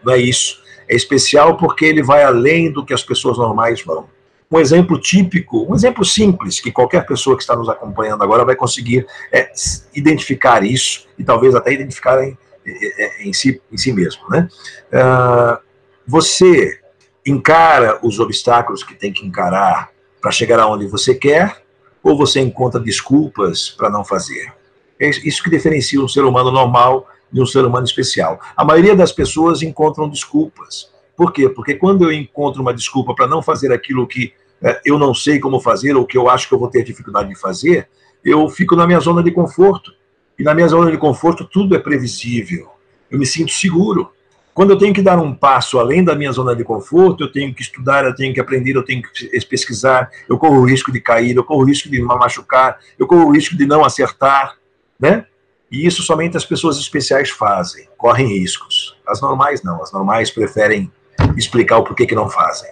não é isso. É especial porque ele vai além do que as pessoas normais vão. Um exemplo típico, um exemplo simples, que qualquer pessoa que está nos acompanhando agora vai conseguir é, identificar isso e talvez até identificar em, em, em si, em si mesmo. Né? Uh, você encara os obstáculos que tem que encarar para chegar aonde você quer, ou você encontra desculpas para não fazer. É isso que diferencia um ser humano normal de um ser humano especial. A maioria das pessoas encontram desculpas. Por quê? Porque quando eu encontro uma desculpa para não fazer aquilo que é, eu não sei como fazer ou que eu acho que eu vou ter dificuldade de fazer, eu fico na minha zona de conforto. E na minha zona de conforto tudo é previsível. Eu me sinto seguro. Quando eu tenho que dar um passo além da minha zona de conforto, eu tenho que estudar, eu tenho que aprender, eu tenho que pesquisar, eu corro o risco de cair, eu corro o risco de me machucar, eu corro o risco de não acertar, né? E isso somente as pessoas especiais fazem, correm riscos. As normais não, as normais preferem explicar o porquê que não fazem.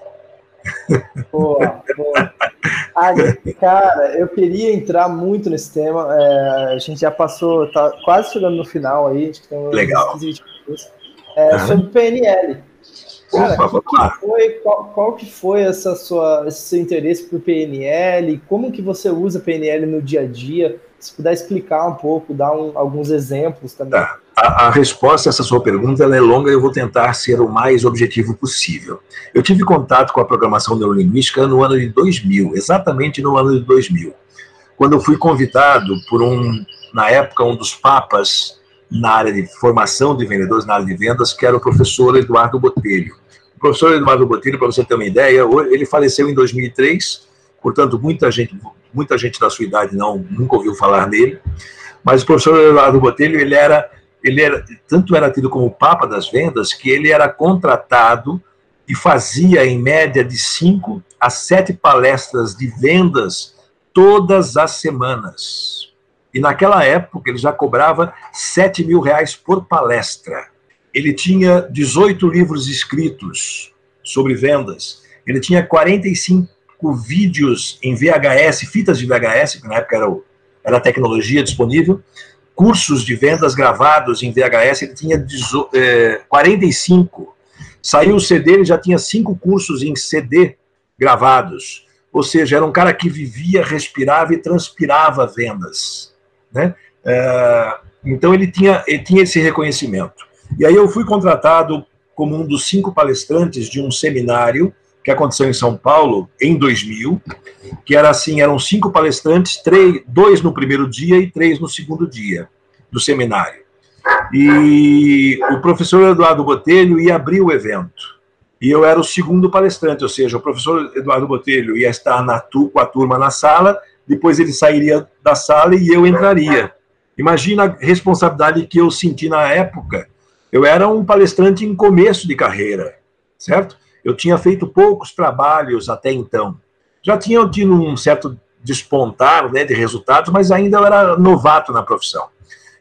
Boa, boa. Ah, cara, eu queria entrar muito nesse tema. É, a gente já passou, tá quase chegando no final aí. A gente tem Legal. 15 é, uhum. sobre PNL. Cara, Opa, que foi, qual, qual, que foi essa sua, esse seu interesse por PNL? Como que você usa PNL no dia a dia? Se puder explicar um pouco, dar um, alguns exemplos também. Tá. A, a, resposta a essa sua pergunta é longa e eu vou tentar ser o mais objetivo possível. Eu tive contato com a programação neurolinguística no ano de 2000, exatamente no ano de 2000, quando eu fui convidado por um, na época, um dos papas na área de formação de vendedores, na área de vendas, que era o professor Eduardo Botelho. O professor Eduardo Botelho, para você ter uma ideia, ele faleceu em 2003, portanto, muita gente, muita gente da sua idade não, nunca ouviu falar nele, mas o professor Eduardo Botelho, ele era, ele era, tanto era tido como o papa das vendas, que ele era contratado e fazia, em média, de cinco a sete palestras de vendas todas as semanas. E naquela época ele já cobrava 7 mil reais por palestra. Ele tinha 18 livros escritos sobre vendas. Ele tinha 45 vídeos em VHS, fitas de VHS, que na época era, o, era a tecnologia disponível, cursos de vendas gravados em VHS, ele tinha é, 45. Saiu o CD, ele já tinha cinco cursos em CD gravados. Ou seja, era um cara que vivia, respirava e transpirava vendas. Né? É, então ele tinha, ele tinha esse reconhecimento. E aí eu fui contratado como um dos cinco palestrantes de um seminário que aconteceu em São Paulo em 2000, que era assim, eram cinco palestrantes, três, dois no primeiro dia e três no segundo dia do seminário. E o professor Eduardo Botelho ia abrir o evento. E eu era o segundo palestrante, ou seja, o professor Eduardo Botelho ia estar na, com a turma na sala depois ele sairia da sala e eu entraria. Imagina a responsabilidade que eu senti na época. Eu era um palestrante em começo de carreira, certo? Eu tinha feito poucos trabalhos até então. Já tinha tido um certo despontar né, de resultados, mas ainda eu era novato na profissão.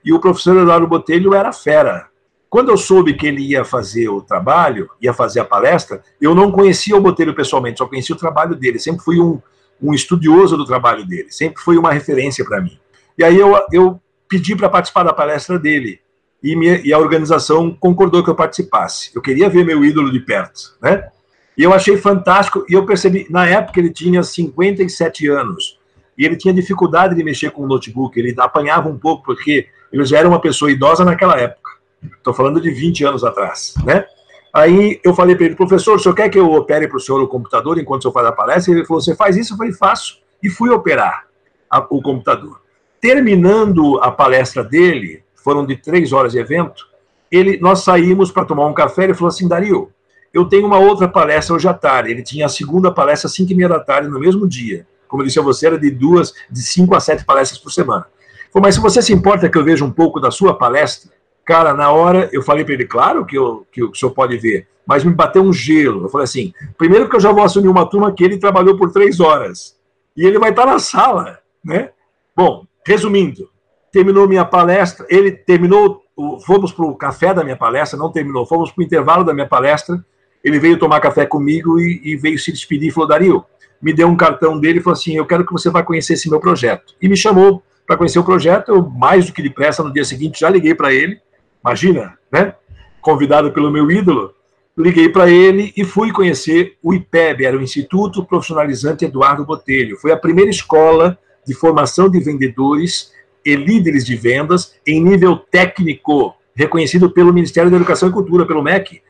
E o professor Eduardo Botelho era fera. Quando eu soube que ele ia fazer o trabalho, ia fazer a palestra, eu não conhecia o Botelho pessoalmente, só conhecia o trabalho dele. Sempre fui um, um estudioso do trabalho dele, sempre foi uma referência para mim. E aí eu, eu pedi para participar da palestra dele. E, e a organização concordou que eu participasse. Eu queria ver meu ídolo de perto, né? E eu achei fantástico, e eu percebi, na época ele tinha 57 anos, e ele tinha dificuldade de mexer com o notebook, ele apanhava um pouco, porque ele já era uma pessoa idosa naquela época. Estou falando de 20 anos atrás, né? Aí eu falei para ele, professor, o senhor quer que eu opere para o senhor o computador enquanto o senhor faz a palestra? Ele falou, você faz isso? Eu falei, faço. E fui operar a, o computador. Terminando a palestra dele, foram de três horas de evento, ele, nós saímos para tomar um café, ele falou assim, Dario, eu tenho uma outra palestra hoje à tarde. Ele tinha a segunda palestra às cinco e meia da tarde, no mesmo dia. Como eu disse a você, era de duas, de cinco a sete palestras por semana. Falei, mas se você se importa que eu veja um pouco da sua palestra, cara, na hora eu falei para ele, claro que, eu, que o senhor pode ver, mas me bateu um gelo. Eu falei assim, primeiro que eu já vou assumir uma turma que ele trabalhou por três horas. E ele vai estar na sala, né? Bom, resumindo, terminou minha palestra, ele terminou, fomos para o café da minha palestra, não terminou, fomos para o intervalo da minha palestra, ele veio tomar café comigo e, e veio se despedir e falou, Dario, me deu um cartão dele e falou assim, eu quero que você vá conhecer esse meu projeto. E me chamou para conhecer o projeto, eu, mais do que depressa, no dia seguinte, já liguei para ele, imagina, né? Convidado pelo meu ídolo, liguei para ele e fui conhecer o IPEB, era o Instituto Profissionalizante Eduardo Botelho. Foi a primeira escola de formação de vendedores e líderes de vendas em nível técnico, reconhecido pelo Ministério da Educação e Cultura, pelo MEC.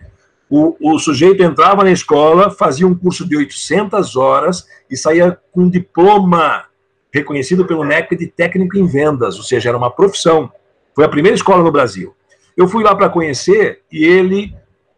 O, o sujeito entrava na escola, fazia um curso de 800 horas e saía com um diploma reconhecido pelo MEC de técnico em vendas, ou seja, era uma profissão. Foi a primeira escola no Brasil. Eu fui lá para conhecer e ele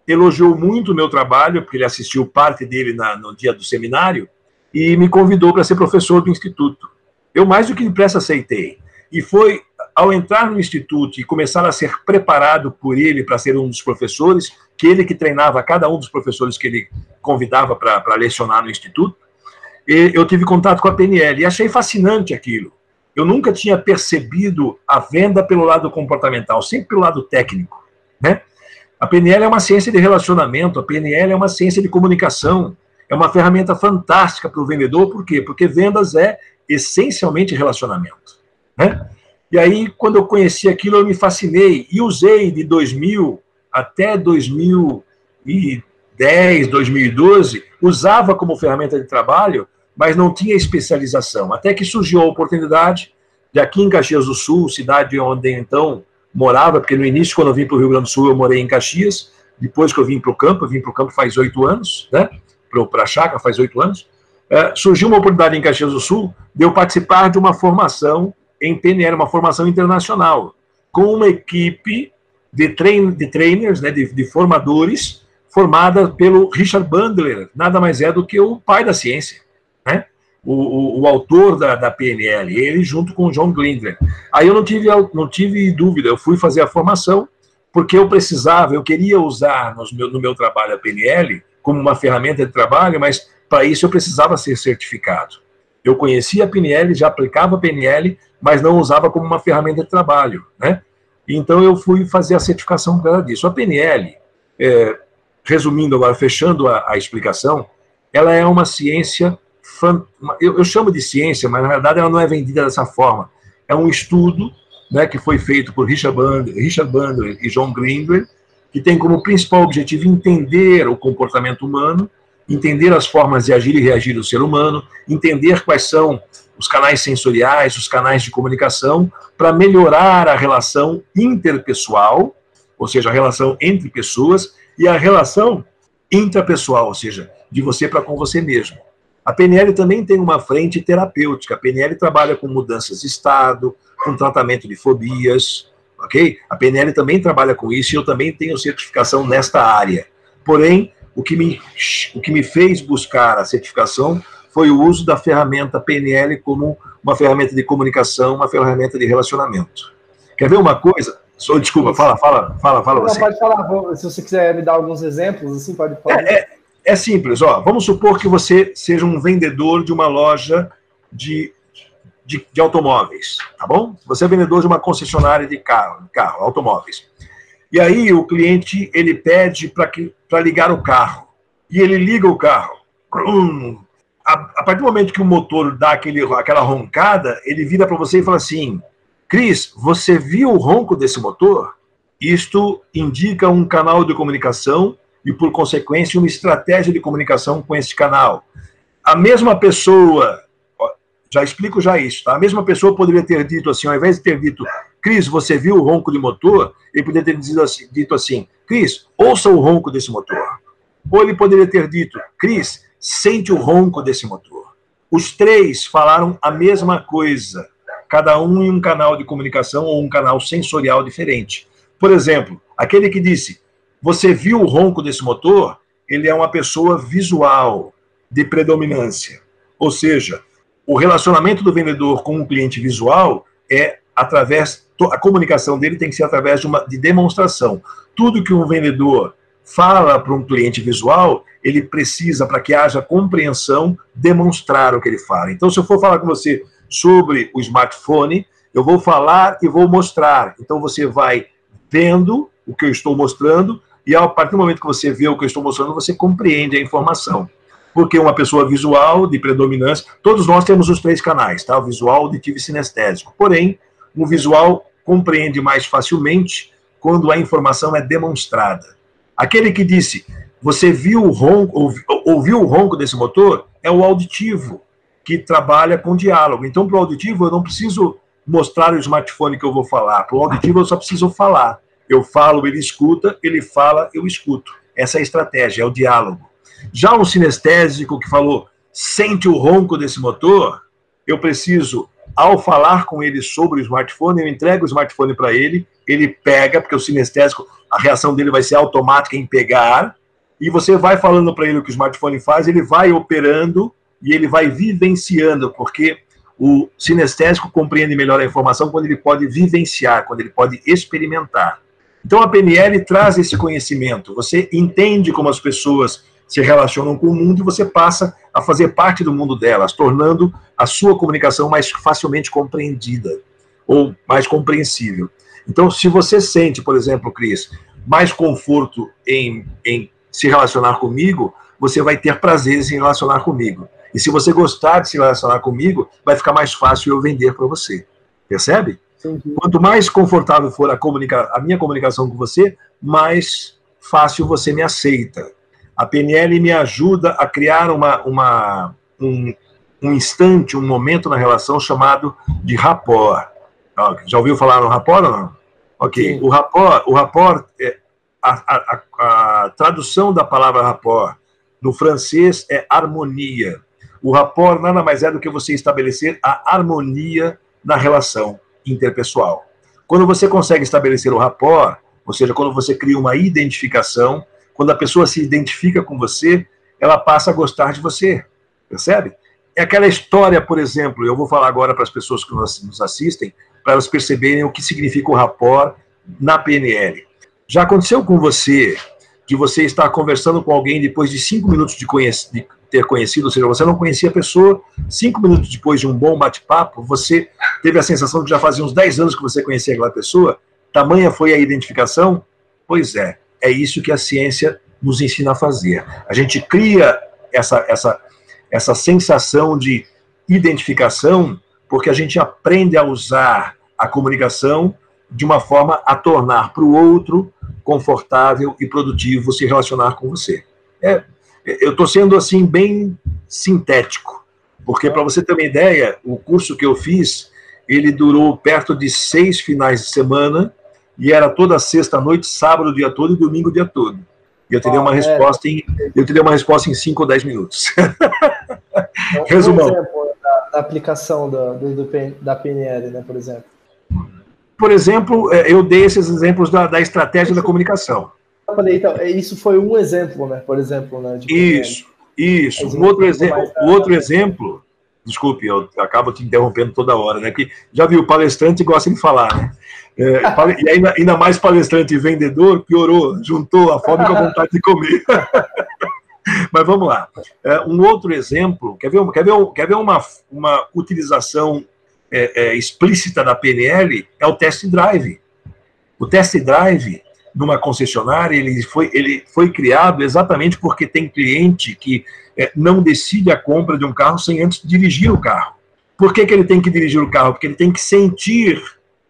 elogiou muito o meu trabalho, porque ele assistiu parte dele na, no dia do seminário, e me convidou para ser professor do Instituto. Eu mais do que depressa aceitei. E foi ao entrar no Instituto e começar a ser preparado por ele para ser um dos professores, que ele que treinava cada um dos professores que ele convidava para lecionar no Instituto, eu tive contato com a PNL e achei fascinante aquilo. Eu nunca tinha percebido a venda pelo lado comportamental, sempre pelo lado técnico, né? A PNL é uma ciência de relacionamento, a PNL é uma ciência de comunicação, é uma ferramenta fantástica para o vendedor, por quê? Porque vendas é essencialmente relacionamento. Né? E aí, quando eu conheci aquilo, eu me fascinei e usei de 2000 até 2010, 2012, usava como ferramenta de trabalho, mas não tinha especialização. Até que surgiu a oportunidade de aqui em Caxias do Sul, cidade onde então morava, porque no início, quando eu vim para o Rio Grande do Sul, eu morei em Caxias, depois que eu vim para o campo, eu vim para o campo faz oito anos, né? Para a chácara faz oito anos, é, surgiu uma oportunidade em Caxias do Sul de eu participar de uma formação em PNL, uma formação internacional, com uma equipe de, train, de trainers, né, de, de formadores, formada pelo Richard Bandler, nada mais é do que o pai da ciência, né? O, o, o, autor da, da, PNL, ele junto com o John Glindler. Aí eu não tive, não tive dúvida, eu fui fazer a formação, porque eu precisava, eu queria usar no meu, no meu trabalho a PNL como uma ferramenta de trabalho, mas para isso eu precisava ser certificado. Eu conhecia a PNL, já aplicava a PNL, mas não usava como uma ferramenta de trabalho, né? Então eu fui fazer a certificação por causa disso. A PNL, é, resumindo agora, fechando a, a, explicação, ela é uma ciência, eu, eu, chamo de ciência, mas na verdade ela não é vendida dessa forma. É um estudo né, que foi feito por Richard Bandler, Richard Bandler e John Greenberg, que tem como principal objetivo entender o comportamento humano, entender as formas de agir e reagir do ser humano, entender quais são os canais sensoriais, os canais de comunicação, para melhorar a relação interpessoal, ou seja, a relação entre pessoas, e a relação intrapessoal, ou seja, de você para com você mesmo. A PNL também tem uma frente terapêutica. A PNL trabalha com mudanças de estado, com tratamento de fobias, ok? A PNL também trabalha com isso e eu também tenho certificação nesta área. Porém, o que me, o que me fez buscar a certificação foi o uso da ferramenta PNL como uma ferramenta de comunicação, uma ferramenta de relacionamento. Quer ver uma coisa? Só, desculpa, fala, fala, fala, fala Não, você. Pode falar, se você quiser me dar alguns exemplos, assim, pode falar. É, é, é simples, ó. Vamos supor que você seja um vendedor de uma loja de, de, de automóveis, tá bom? Você é vendedor de uma concessionária de carro, carro, automóveis. E aí o cliente ele pede para ligar o carro. E ele liga o carro. A, a, partir do momento que o motor dá aquele, aquela roncada, ele vira para você e fala assim: Cris, você viu o ronco desse motor? isto indica um canal de comunicação e, por consequência, uma estratégia de comunicação com esse canal. A mesma pessoa, já explico já isso, tá? A mesma pessoa poderia ter dito assim, ao invés de ter dito, Cris, você viu o ronco de motor? Ele poderia ter dito assim, dito assim Cris, ouça o ronco desse motor. Ou ele poderia ter dito, Cris, sente o ronco desse motor. Os três falaram a mesma coisa, cada um em um canal de comunicação ou um canal sensorial diferente. Por exemplo, aquele que disse: Você viu o ronco desse motor? Ele é uma pessoa visual, de predominância. Ou seja, o relacionamento do vendedor com um cliente visual é através. A comunicação dele tem que ser através de uma de demonstração. Tudo que um vendedor fala para um cliente visual, ele precisa, para que haja compreensão, demonstrar o que ele fala. Então, se eu for falar com você sobre o smartphone, eu vou falar e vou mostrar. Então, você vai vendo o que eu estou mostrando, e a partir do momento que você vê o que eu estou mostrando, você compreende a informação. Porque uma pessoa visual, de predominância, todos nós temos os três canais, tá? O visual, auditivo e sinestésico. Porém, o visual compreende mais facilmente quando a informação é demonstrada. Aquele que disse, você viu o ronco, ouviu o ronco desse motor, é o auditivo, que trabalha com diálogo. Então, para o auditivo, eu não preciso mostrar o smartphone que eu vou falar. Para o auditivo, eu só preciso falar. Eu falo, ele escuta, ele fala, eu escuto. Essa é a estratégia, é o diálogo. Já um sinestésico que falou, sente o ronco desse motor, eu preciso, ao falar com ele sobre o smartphone, eu entrego o smartphone para ele, ele pega, porque o sinestésico, a reação dele vai ser automática em pegar, e você vai falando para ele o que o smartphone faz, ele vai operando e ele vai vivenciando, porque o sinestésico compreende melhor a informação quando ele pode vivenciar, quando ele pode experimentar. Então a PNL traz esse conhecimento. Você entende como as pessoas se relacionam com o mundo e você passa a fazer parte do mundo delas, tornando a sua comunicação mais facilmente compreendida ou mais compreensível. Então, se você sente, por exemplo, Cris, mais conforto em, em se relacionar comigo, você vai ter prazeres em relacionar comigo. E se você gostar de se relacionar comigo, vai ficar mais fácil eu vender para você. Percebe? Entendi. Quanto mais confortável for a, comunica a minha comunicação com você, mais fácil você me aceita. A PNL me ajuda a criar uma, uma, um, um instante, um momento na relação chamado de rapport. Já ouviu falar no rapport ou não? Ok. Sim. O rapport, o rapport é, a, a, a, a tradução da palavra rapport no francês é harmonia. O rapport nada mais é do que você estabelecer a harmonia na relação interpessoal. Quando você consegue estabelecer o rapport, ou seja, quando você cria uma identificação, quando a pessoa se identifica com você, ela passa a gostar de você. Percebe? É aquela história, por exemplo, eu vou falar agora para as pessoas que nos assistem, para elas perceberem o que significa o rapport na PNL. Já aconteceu com você de você estar conversando com alguém depois de cinco minutos de, de ter conhecido, ou seja, você não conhecia a pessoa, cinco minutos depois de um bom bate-papo, você teve a sensação que já fazia uns dez anos que você conhecia aquela pessoa, tamanha foi a identificação? Pois é, é isso que a ciência nos ensina a fazer. A gente cria essa, essa, essa sensação de identificação porque a gente aprende a usar a comunicação de uma forma a tornar para o outro confortável e produtivo se relacionar com você. É, eu estou sendo assim bem sintético, porque para você ter uma ideia, o curso que eu fiz ele durou perto de seis finais de semana e era toda sexta noite, sábado o dia todo e domingo o dia todo. E eu teria ah, uma é. resposta em eu teria uma resposta em 5 ou 10 minutos. (laughs) É Resumão. exemplo da, da aplicação do, do, da PNL, né, por exemplo por exemplo, é, eu dei esses exemplos da, da estratégia da comunicação. Eu falei, então, é, isso foi um exemplo, né? Por exemplo, né? isso, isso. Um outro, exemplo, outro exemplo, desculpe, eu acabo te interrompendo toda hora, né? Que já viu, palestrante gosta de falar, né? É, e ainda, ainda mais palestrante e vendedor, piorou, juntou a fome com a vontade de comer. (laughs) Mas vamos lá. É, um outro exemplo, quer ver, quer ver, quer ver uma, uma utilização é, é, explícita da PNL é o test drive. O test drive numa concessionária ele foi, ele foi criado exatamente porque tem cliente que é, não decide a compra de um carro sem antes dirigir o carro. Por que, que ele tem que dirigir o carro? Porque ele tem que sentir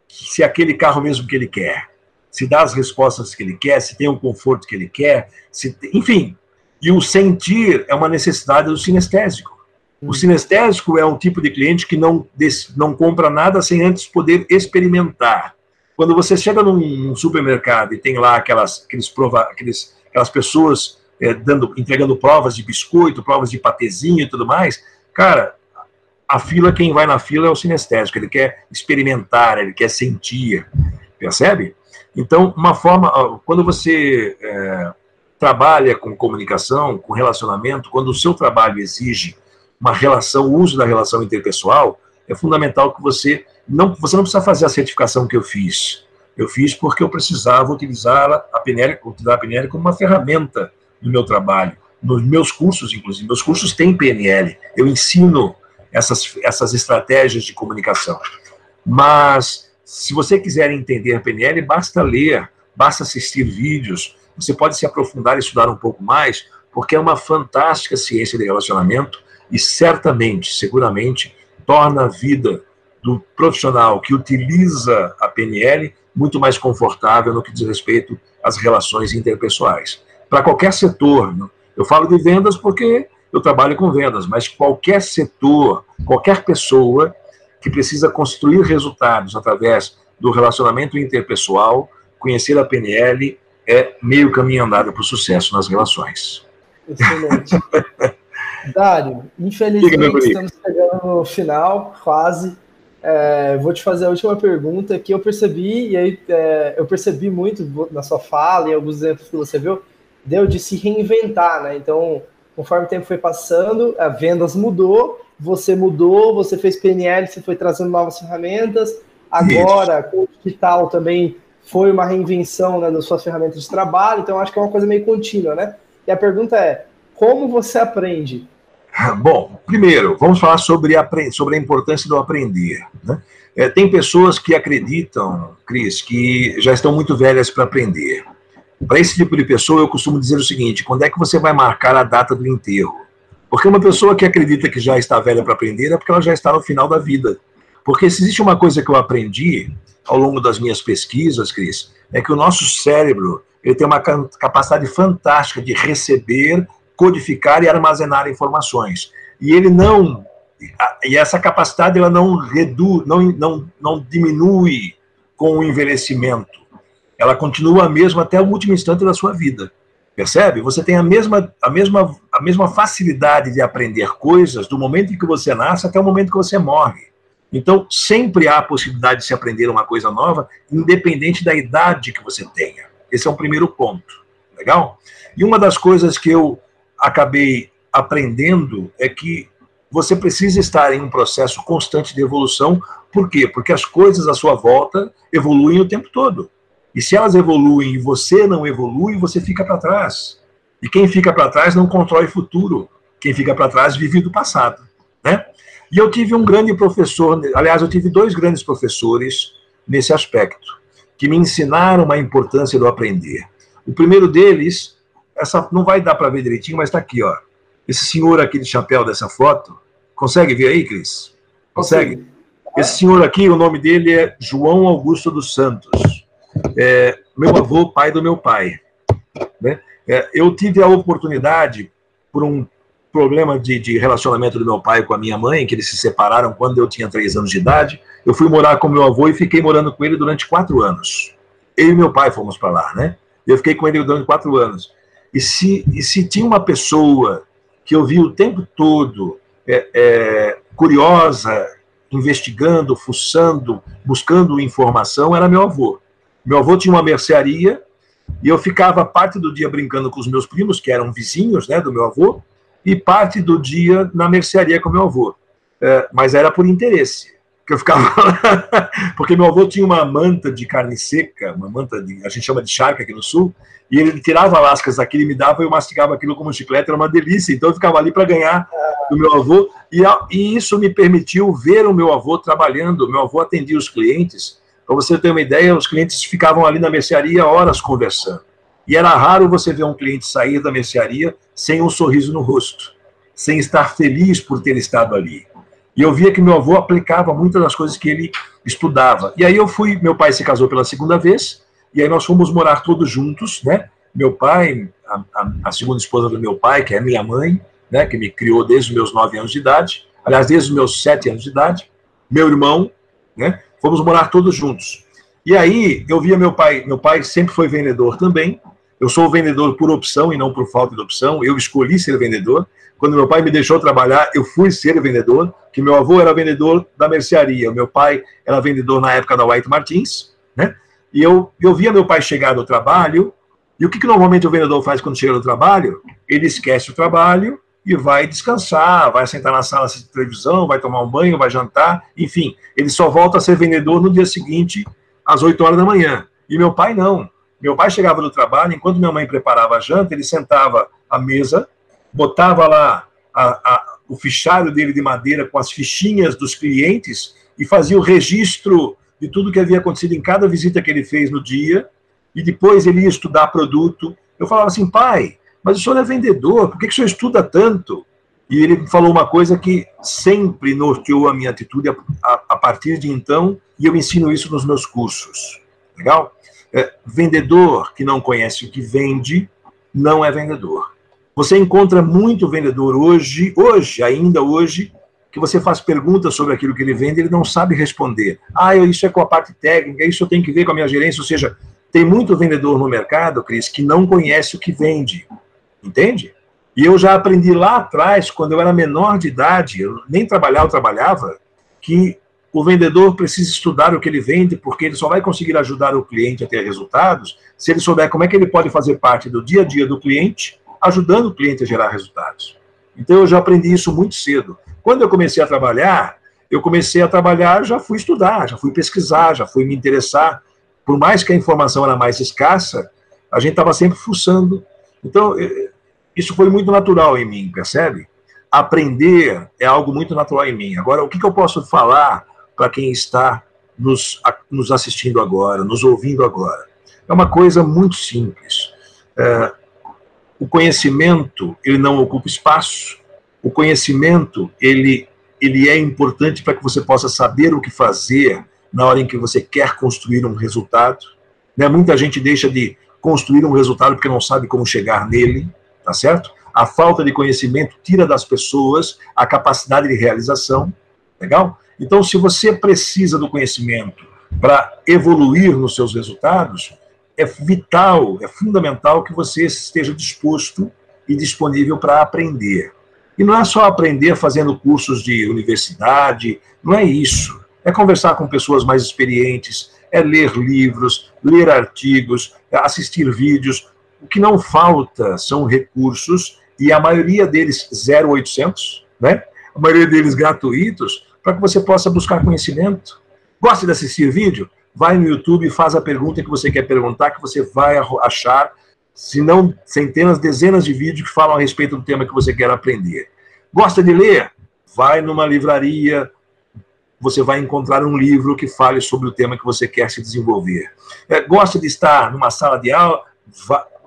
se é aquele carro mesmo que ele quer. se dá as respostas que ele quer, se tem o conforto que ele quer, se, enfim. E o sentir é uma necessidade do sinestésico. O hum. sinestésico é um tipo de cliente que não, não compra nada sem antes poder experimentar. Quando você chega num, supermercado e tem lá aquelas, aqueles prova, aqueles, aquelas pessoas é, dando, entregando provas de biscoito, provas de patezinho e tudo mais, cara, a fila, quem vai na fila é o sinestésico, ele quer experimentar, ele quer sentir, percebe? Então, uma forma, quando você é, trabalha com comunicação, com relacionamento, quando o seu trabalho exige uma relação, o uso da relação interpessoal, é fundamental que você não, você não precisa fazer a certificação que eu fiz. Eu fiz porque eu precisava utilizar a PNL, utilizar a PNL como uma ferramenta no meu trabalho, nos meus cursos, inclusive. Meus cursos têm PNL. Eu ensino essas, essas estratégias de comunicação. Mas, se você quiser entender a PNL, basta ler, basta assistir vídeos. Você pode se aprofundar e estudar um pouco mais, porque é uma fantástica ciência de relacionamento e certamente, seguramente, torna a vida do profissional que utiliza a PNL muito mais confortável no que diz respeito às relações interpessoais. Para qualquer setor, né? eu falo de vendas porque eu trabalho com vendas, mas qualquer setor, qualquer pessoa que precisa construir resultados através do relacionamento interpessoal, conhecer a PNL é meio caminho andado para o sucesso nas relações. Excelente. (laughs) Dário, infelizmente estamos chegando no final, quase. É, vou te fazer a última pergunta que eu percebi, e aí é, eu percebi muito na sua fala e alguns exemplos que você viu, deu de se reinventar, né? Então, conforme o tempo foi passando, a vendas mudou, você mudou, você fez PNL, você foi trazendo novas ferramentas. Agora, com o digital também foi uma reinvenção né, das suas ferramentas de trabalho, então acho que é uma coisa meio contínua, né? E a pergunta é: como você aprende? Bom, primeiro, vamos falar sobre a, sobre a importância do aprender. Né? É, tem pessoas que acreditam, Cris, que já estão muito velhas para aprender. Para esse tipo de pessoa, eu costumo dizer o seguinte: quando é que você vai marcar a data do enterro? Porque uma pessoa que acredita que já está velha para aprender é porque ela já está no final da vida. Porque se existe uma coisa que eu aprendi ao longo das minhas pesquisas, Cris, é que o nosso cérebro ele tem uma capacidade fantástica de receber, codificar e armazenar informações. E ele não e essa capacidade ela não reduz, não, não, não diminui com o envelhecimento ela continua a mesma até o último instante da sua vida. Percebe? Você tem a mesma, a mesma, a mesma facilidade de aprender coisas do momento em que você nasce até o momento que você morre. Então, sempre há a possibilidade de se aprender uma coisa nova, independente da idade que você tenha. Esse é o primeiro ponto. Legal? E uma das coisas que eu acabei aprendendo é que você precisa estar em um processo constante de evolução. Por quê? Porque as coisas à sua volta evoluem o tempo todo. E se elas evoluem e você não evolui, você fica para trás. E quem fica para trás não constrói futuro. Quem fica para trás vive do passado. Né? E eu tive um grande professor, aliás, eu tive dois grandes professores nesse aspecto, que me ensinaram a importância do aprender. O primeiro deles, essa não vai dar para ver direitinho, mas está aqui, ó. Esse senhor aqui de chapéu dessa foto, consegue ver aí, Cris? Consegue? Esse senhor aqui, o nome dele é João Augusto dos Santos é, meu avô, pai do meu pai. Né? É, eu tive a oportunidade, por um problema de, de, relacionamento do meu pai com a minha mãe, que eles se separaram quando eu tinha três anos de idade, eu fui morar com meu avô e fiquei morando com ele durante quatro anos. Eu e meu pai fomos para lá, né? Eu fiquei com ele durante quatro anos. E se, e se tinha uma pessoa que eu vi o tempo todo é, é, curiosa, investigando, fuçando, buscando informação, era meu avô. Meu avô tinha uma mercearia e eu ficava parte do dia brincando com os meus primos, que eram vizinhos né, do meu avô, e parte do dia na mercearia com meu avô. É, mas era por interesse que eu ficava lá, (laughs) porque meu avô tinha uma manta de carne seca, uma manta de, a gente chama de charca aqui no sul, e ele tirava lascas daquilo e me dava, eu mastigava aquilo como chiclete, era uma delícia. Então eu ficava ali para ganhar do meu avô, e, e, isso me permitiu ver o meu avô trabalhando. Meu avô atendia os clientes para você ter uma ideia, os clientes ficavam ali na mercearia horas conversando. E era raro você ver um cliente sair da mercearia sem um sorriso no rosto, sem estar feliz por ter estado ali. E eu via que meu avô aplicava muitas das coisas que ele estudava. E aí eu fui, meu pai se casou pela segunda vez, E aí nós fomos morar todos juntos, né? Meu pai, a, a, a segunda esposa do meu pai, que é minha mãe, né? Que me criou desde os meus nove anos de idade, aliás, desde os meus sete anos de idade, meu irmão, né? Fomos morar todos juntos. E aí eu via meu pai, meu pai sempre foi vendedor também. Eu sou vendedor por opção e não por falta de opção. Eu escolhi ser vendedor. Quando meu pai me deixou trabalhar, eu fui ser vendedor, que meu avô era vendedor da mercearia, meu pai era vendedor na época da White Martins, né? E eu, eu via meu pai chegar do trabalho, e o que, que normalmente o vendedor faz quando chega do trabalho? Ele esquece o trabalho e vai descansar, vai sentar na sala de televisão, vai tomar um banho, vai jantar, enfim, ele só volta a ser vendedor no dia seguinte, às 8 horas da manhã. E meu pai não. Meu pai chegava do trabalho, enquanto minha mãe preparava a janta, ele sentava à mesa, botava lá a, a, o fichário dele de madeira com as fichinhas dos clientes e fazia o registro de tudo que havia acontecido em cada visita que ele fez no dia, e depois ele ia estudar produto. Eu falava assim, pai, mas o senhor é vendedor, por que, que o senhor estuda tanto? E ele falou uma coisa que sempre norteou a minha atitude a, a, a partir de então, e eu ensino isso nos meus cursos. Legal? É, vendedor que não conhece o que vende, não é vendedor. Você encontra muito vendedor hoje, hoje, ainda hoje, que você faz perguntas sobre aquilo que ele vende, ele não sabe responder. Ah, isso é com a parte técnica, isso eu tenho que ver com a minha gerência. Ou seja, tem muito vendedor no mercado, Cris, que não conhece o que vende. Entende? E eu já aprendi lá atrás, quando eu era menor de idade, eu nem trabalhava, eu trabalhava, que o vendedor precisa estudar o que ele vende, porque ele só vai conseguir ajudar o cliente a ter resultados se ele souber como é que ele pode fazer parte do dia a dia do cliente ajudando o cliente a gerar resultados. Então eu já aprendi isso muito cedo. Quando eu comecei a trabalhar, eu comecei a trabalhar, já fui estudar, já fui pesquisar, já fui me interessar. Por mais que a informação era mais escassa, a gente estava sempre fuçando. Então, eh, isso foi muito natural em mim, percebe? Aprender é algo muito natural em mim. Agora, o que, que eu posso falar para quem está nos, nos assistindo agora, nos ouvindo agora? É uma coisa muito simples. É, o conhecimento ele não ocupa espaço. O conhecimento ele ele é importante para que você possa saber o que fazer na hora em que você quer construir um resultado. Né? Muita gente deixa de construir um resultado porque não sabe como chegar nele, tá certo? A falta de conhecimento tira das pessoas a capacidade de realização, legal? Então, se você precisa do conhecimento para evoluir nos seus resultados, é vital, é fundamental que você esteja disposto e disponível para aprender. E não é só aprender fazendo cursos de universidade, não é isso. É conversar com pessoas mais experientes, é ler livros, ler artigos, é assistir vídeos. O que não falta são recursos, e a maioria deles 0800, né? a maioria deles gratuitos, para que você possa buscar conhecimento. Gosta de assistir vídeo? Vai no YouTube e faz a pergunta que você quer perguntar, que você vai achar, se não centenas, dezenas de vídeos que falam a respeito do tema que você quer aprender. Gosta de ler? Vai numa livraria, você vai encontrar um livro que fale sobre o tema que você quer se desenvolver. É, gosta de estar numa sala de aula?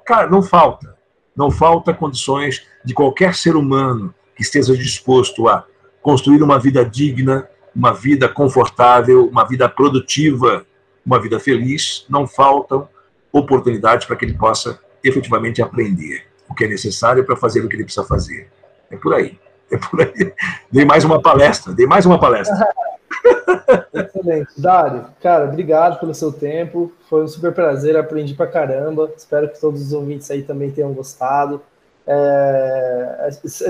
Cara, não falta. Não falta condições de qualquer ser humano que esteja disposto a construir uma vida digna, uma vida confortável, uma vida produtiva, uma vida feliz, não faltam oportunidades para que ele possa efetivamente aprender o que é necessário para fazer o que ele precisa fazer. É por aí. É por aí. (laughs) Dei mais uma palestra, dei mais uma palestra. (laughs) Excelente. Dário, cara, obrigado pelo seu tempo. Foi um super prazer, aprendi pra caramba. Espero que todos os ouvintes aí também tenham gostado. É...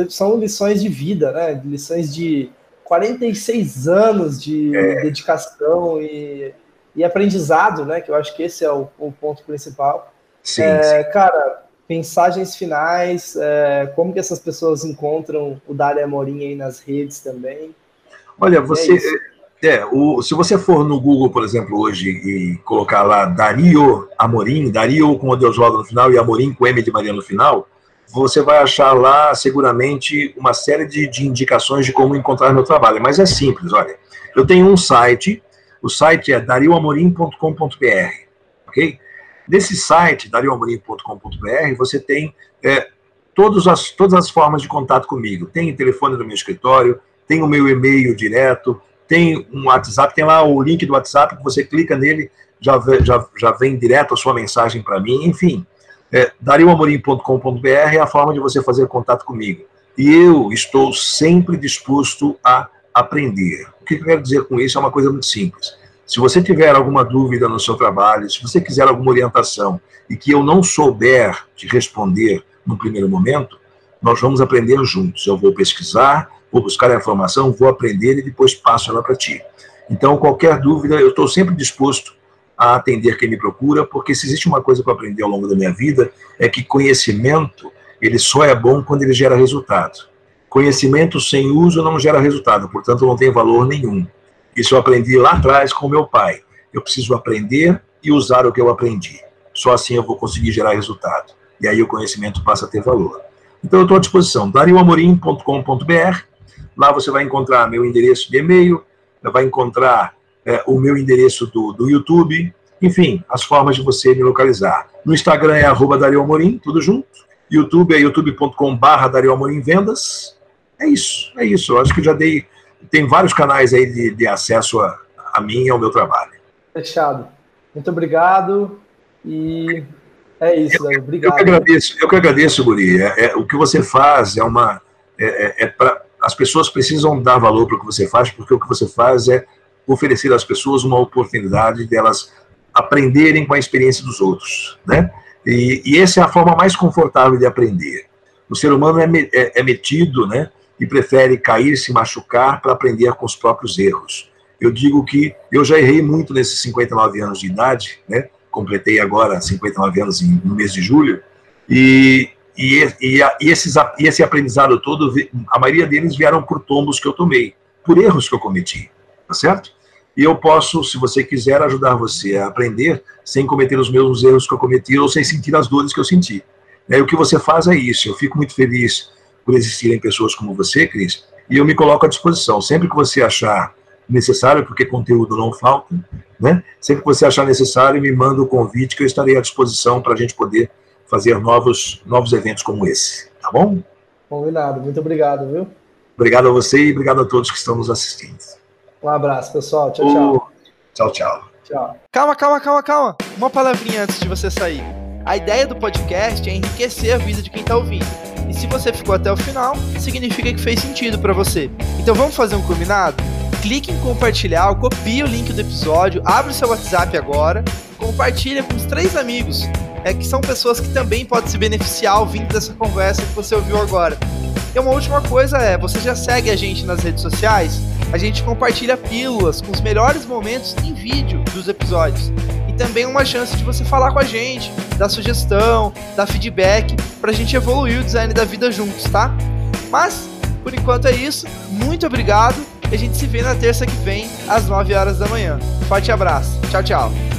São lições de vida, né? Lições de 46 anos de é. dedicação e e aprendizado, né? Que eu acho que esse é o, o ponto principal. Sim, é, sim, Cara, mensagens finais, é, como que essas pessoas encontram o Dário Amorim aí nas redes também? Olha, você. É, é, o, se você for no Google, por exemplo, hoje e colocar lá Dario Amorim, Dario com o Deusvaldo no final e Amorim com M de Maria no final, você vai achar lá seguramente uma série de, de indicações de como encontrar meu trabalho. Mas é simples, olha. Eu tenho um site o site é darioamorim.com.br, ok? Nesse site, darioamorim.com.br, você tem é, todas, as, todas as formas de contato comigo. Tem o telefone do meu escritório, tem o meu e-mail direto, tem um WhatsApp, tem lá o link do WhatsApp, que você clica nele, já, já, já vem direto a sua mensagem para mim, enfim. É, darioamorim.com.br é a forma de você fazer contato comigo. E eu estou sempre disposto a aprender. O que eu quero dizer com isso é uma coisa muito simples. Se você tiver alguma dúvida no seu trabalho, se você quiser alguma orientação e que eu não souber te responder no primeiro momento, nós vamos aprender juntos. Eu vou pesquisar, vou buscar a informação, vou aprender e depois passo ela para ti. Então, qualquer dúvida, eu estou sempre disposto a atender quem me procura, porque se existe uma coisa para aprender ao longo da minha vida, é que conhecimento, ele só é bom quando ele gera resultado. Conhecimento sem uso não gera resultado, portanto não tem valor nenhum. Isso eu aprendi lá atrás com meu pai. Eu preciso aprender e usar o que eu aprendi. Só assim eu vou conseguir gerar resultado. E aí o conhecimento passa a ter valor. Então eu estou à disposição, darioamorim.com.br. Lá você vai encontrar meu endereço de e-mail, vai encontrar é, o meu endereço do, do YouTube, enfim, as formas de você me localizar. No Instagram é arroba Dario Amorim, tudo junto. YouTube é youtube.com.br Dario Amorim Vendas. É isso, é isso. Eu acho que já dei. Tem vários canais aí de, de acesso a, a mim e ao meu trabalho. Fechado. Muito obrigado. E é isso, eu, obrigado. Eu que agradeço, eu que agradeço, Guri. É, é, o que você faz é uma. É, é, é pra, as pessoas precisam dar valor para o que você faz, porque o que você faz é oferecer às pessoas uma oportunidade de elas aprenderem com a experiência dos outros, né? E, e essa é a forma mais confortável de aprender. O ser humano é, é, é metido, né? E prefere cair, se machucar para aprender com os próprios erros. Eu digo que eu já errei muito nesses 59 anos de idade, né? Completei agora 59 anos em, no mês de julho, e, e, e, e, esses, esse aprendizado todo, a maioria deles vieram por tombos que eu tomei, por erros que eu cometi, tá certo? e eu posso, se você quiser, ajudar você a aprender sem cometer os mesmos erros que eu cometi ou sem sentir as dores que eu senti. E o que você faz é isso. Eu fico muito feliz por existirem pessoas como você, Cris, e eu me coloco à disposição. Sempre que você achar necessário, porque conteúdo não falta, né? Sempre que você achar necessário, me manda o convite que eu estarei à disposição para a gente poder fazer novos, novos eventos como esse, tá bom? Combinado. Muito obrigado, viu? Obrigado a você e obrigado a todos que estão nos assistindo. Um abraço, pessoal. Tchau, tchau. Tchau, tchau. Tchau. Calma, calma, calma, calma. Uma palavrinha antes de você sair. A ideia do podcast é enriquecer a vida de quem está ouvindo. E se você ficou até o final, significa que fez sentido para você. Então vamos fazer um combinado? Clique em compartilhar, copie o link do episódio, abre o seu WhatsApp agora, compartilha com os três amigos, é que são pessoas que também podem se beneficiar ouvindo dessa conversa que você ouviu agora. E uma última coisa é, você já segue a gente nas redes sociais? A gente compartilha pílulas com os melhores momentos em vídeo dos episódios. E também uma chance de você falar com a gente, dar sugestão, dar feedback, pra gente evoluir o design da vida juntos, tá? Mas, por enquanto é isso. Muito obrigado. E a gente se vê na terça que vem, às 9 horas da manhã. Forte abraço. Tchau, tchau.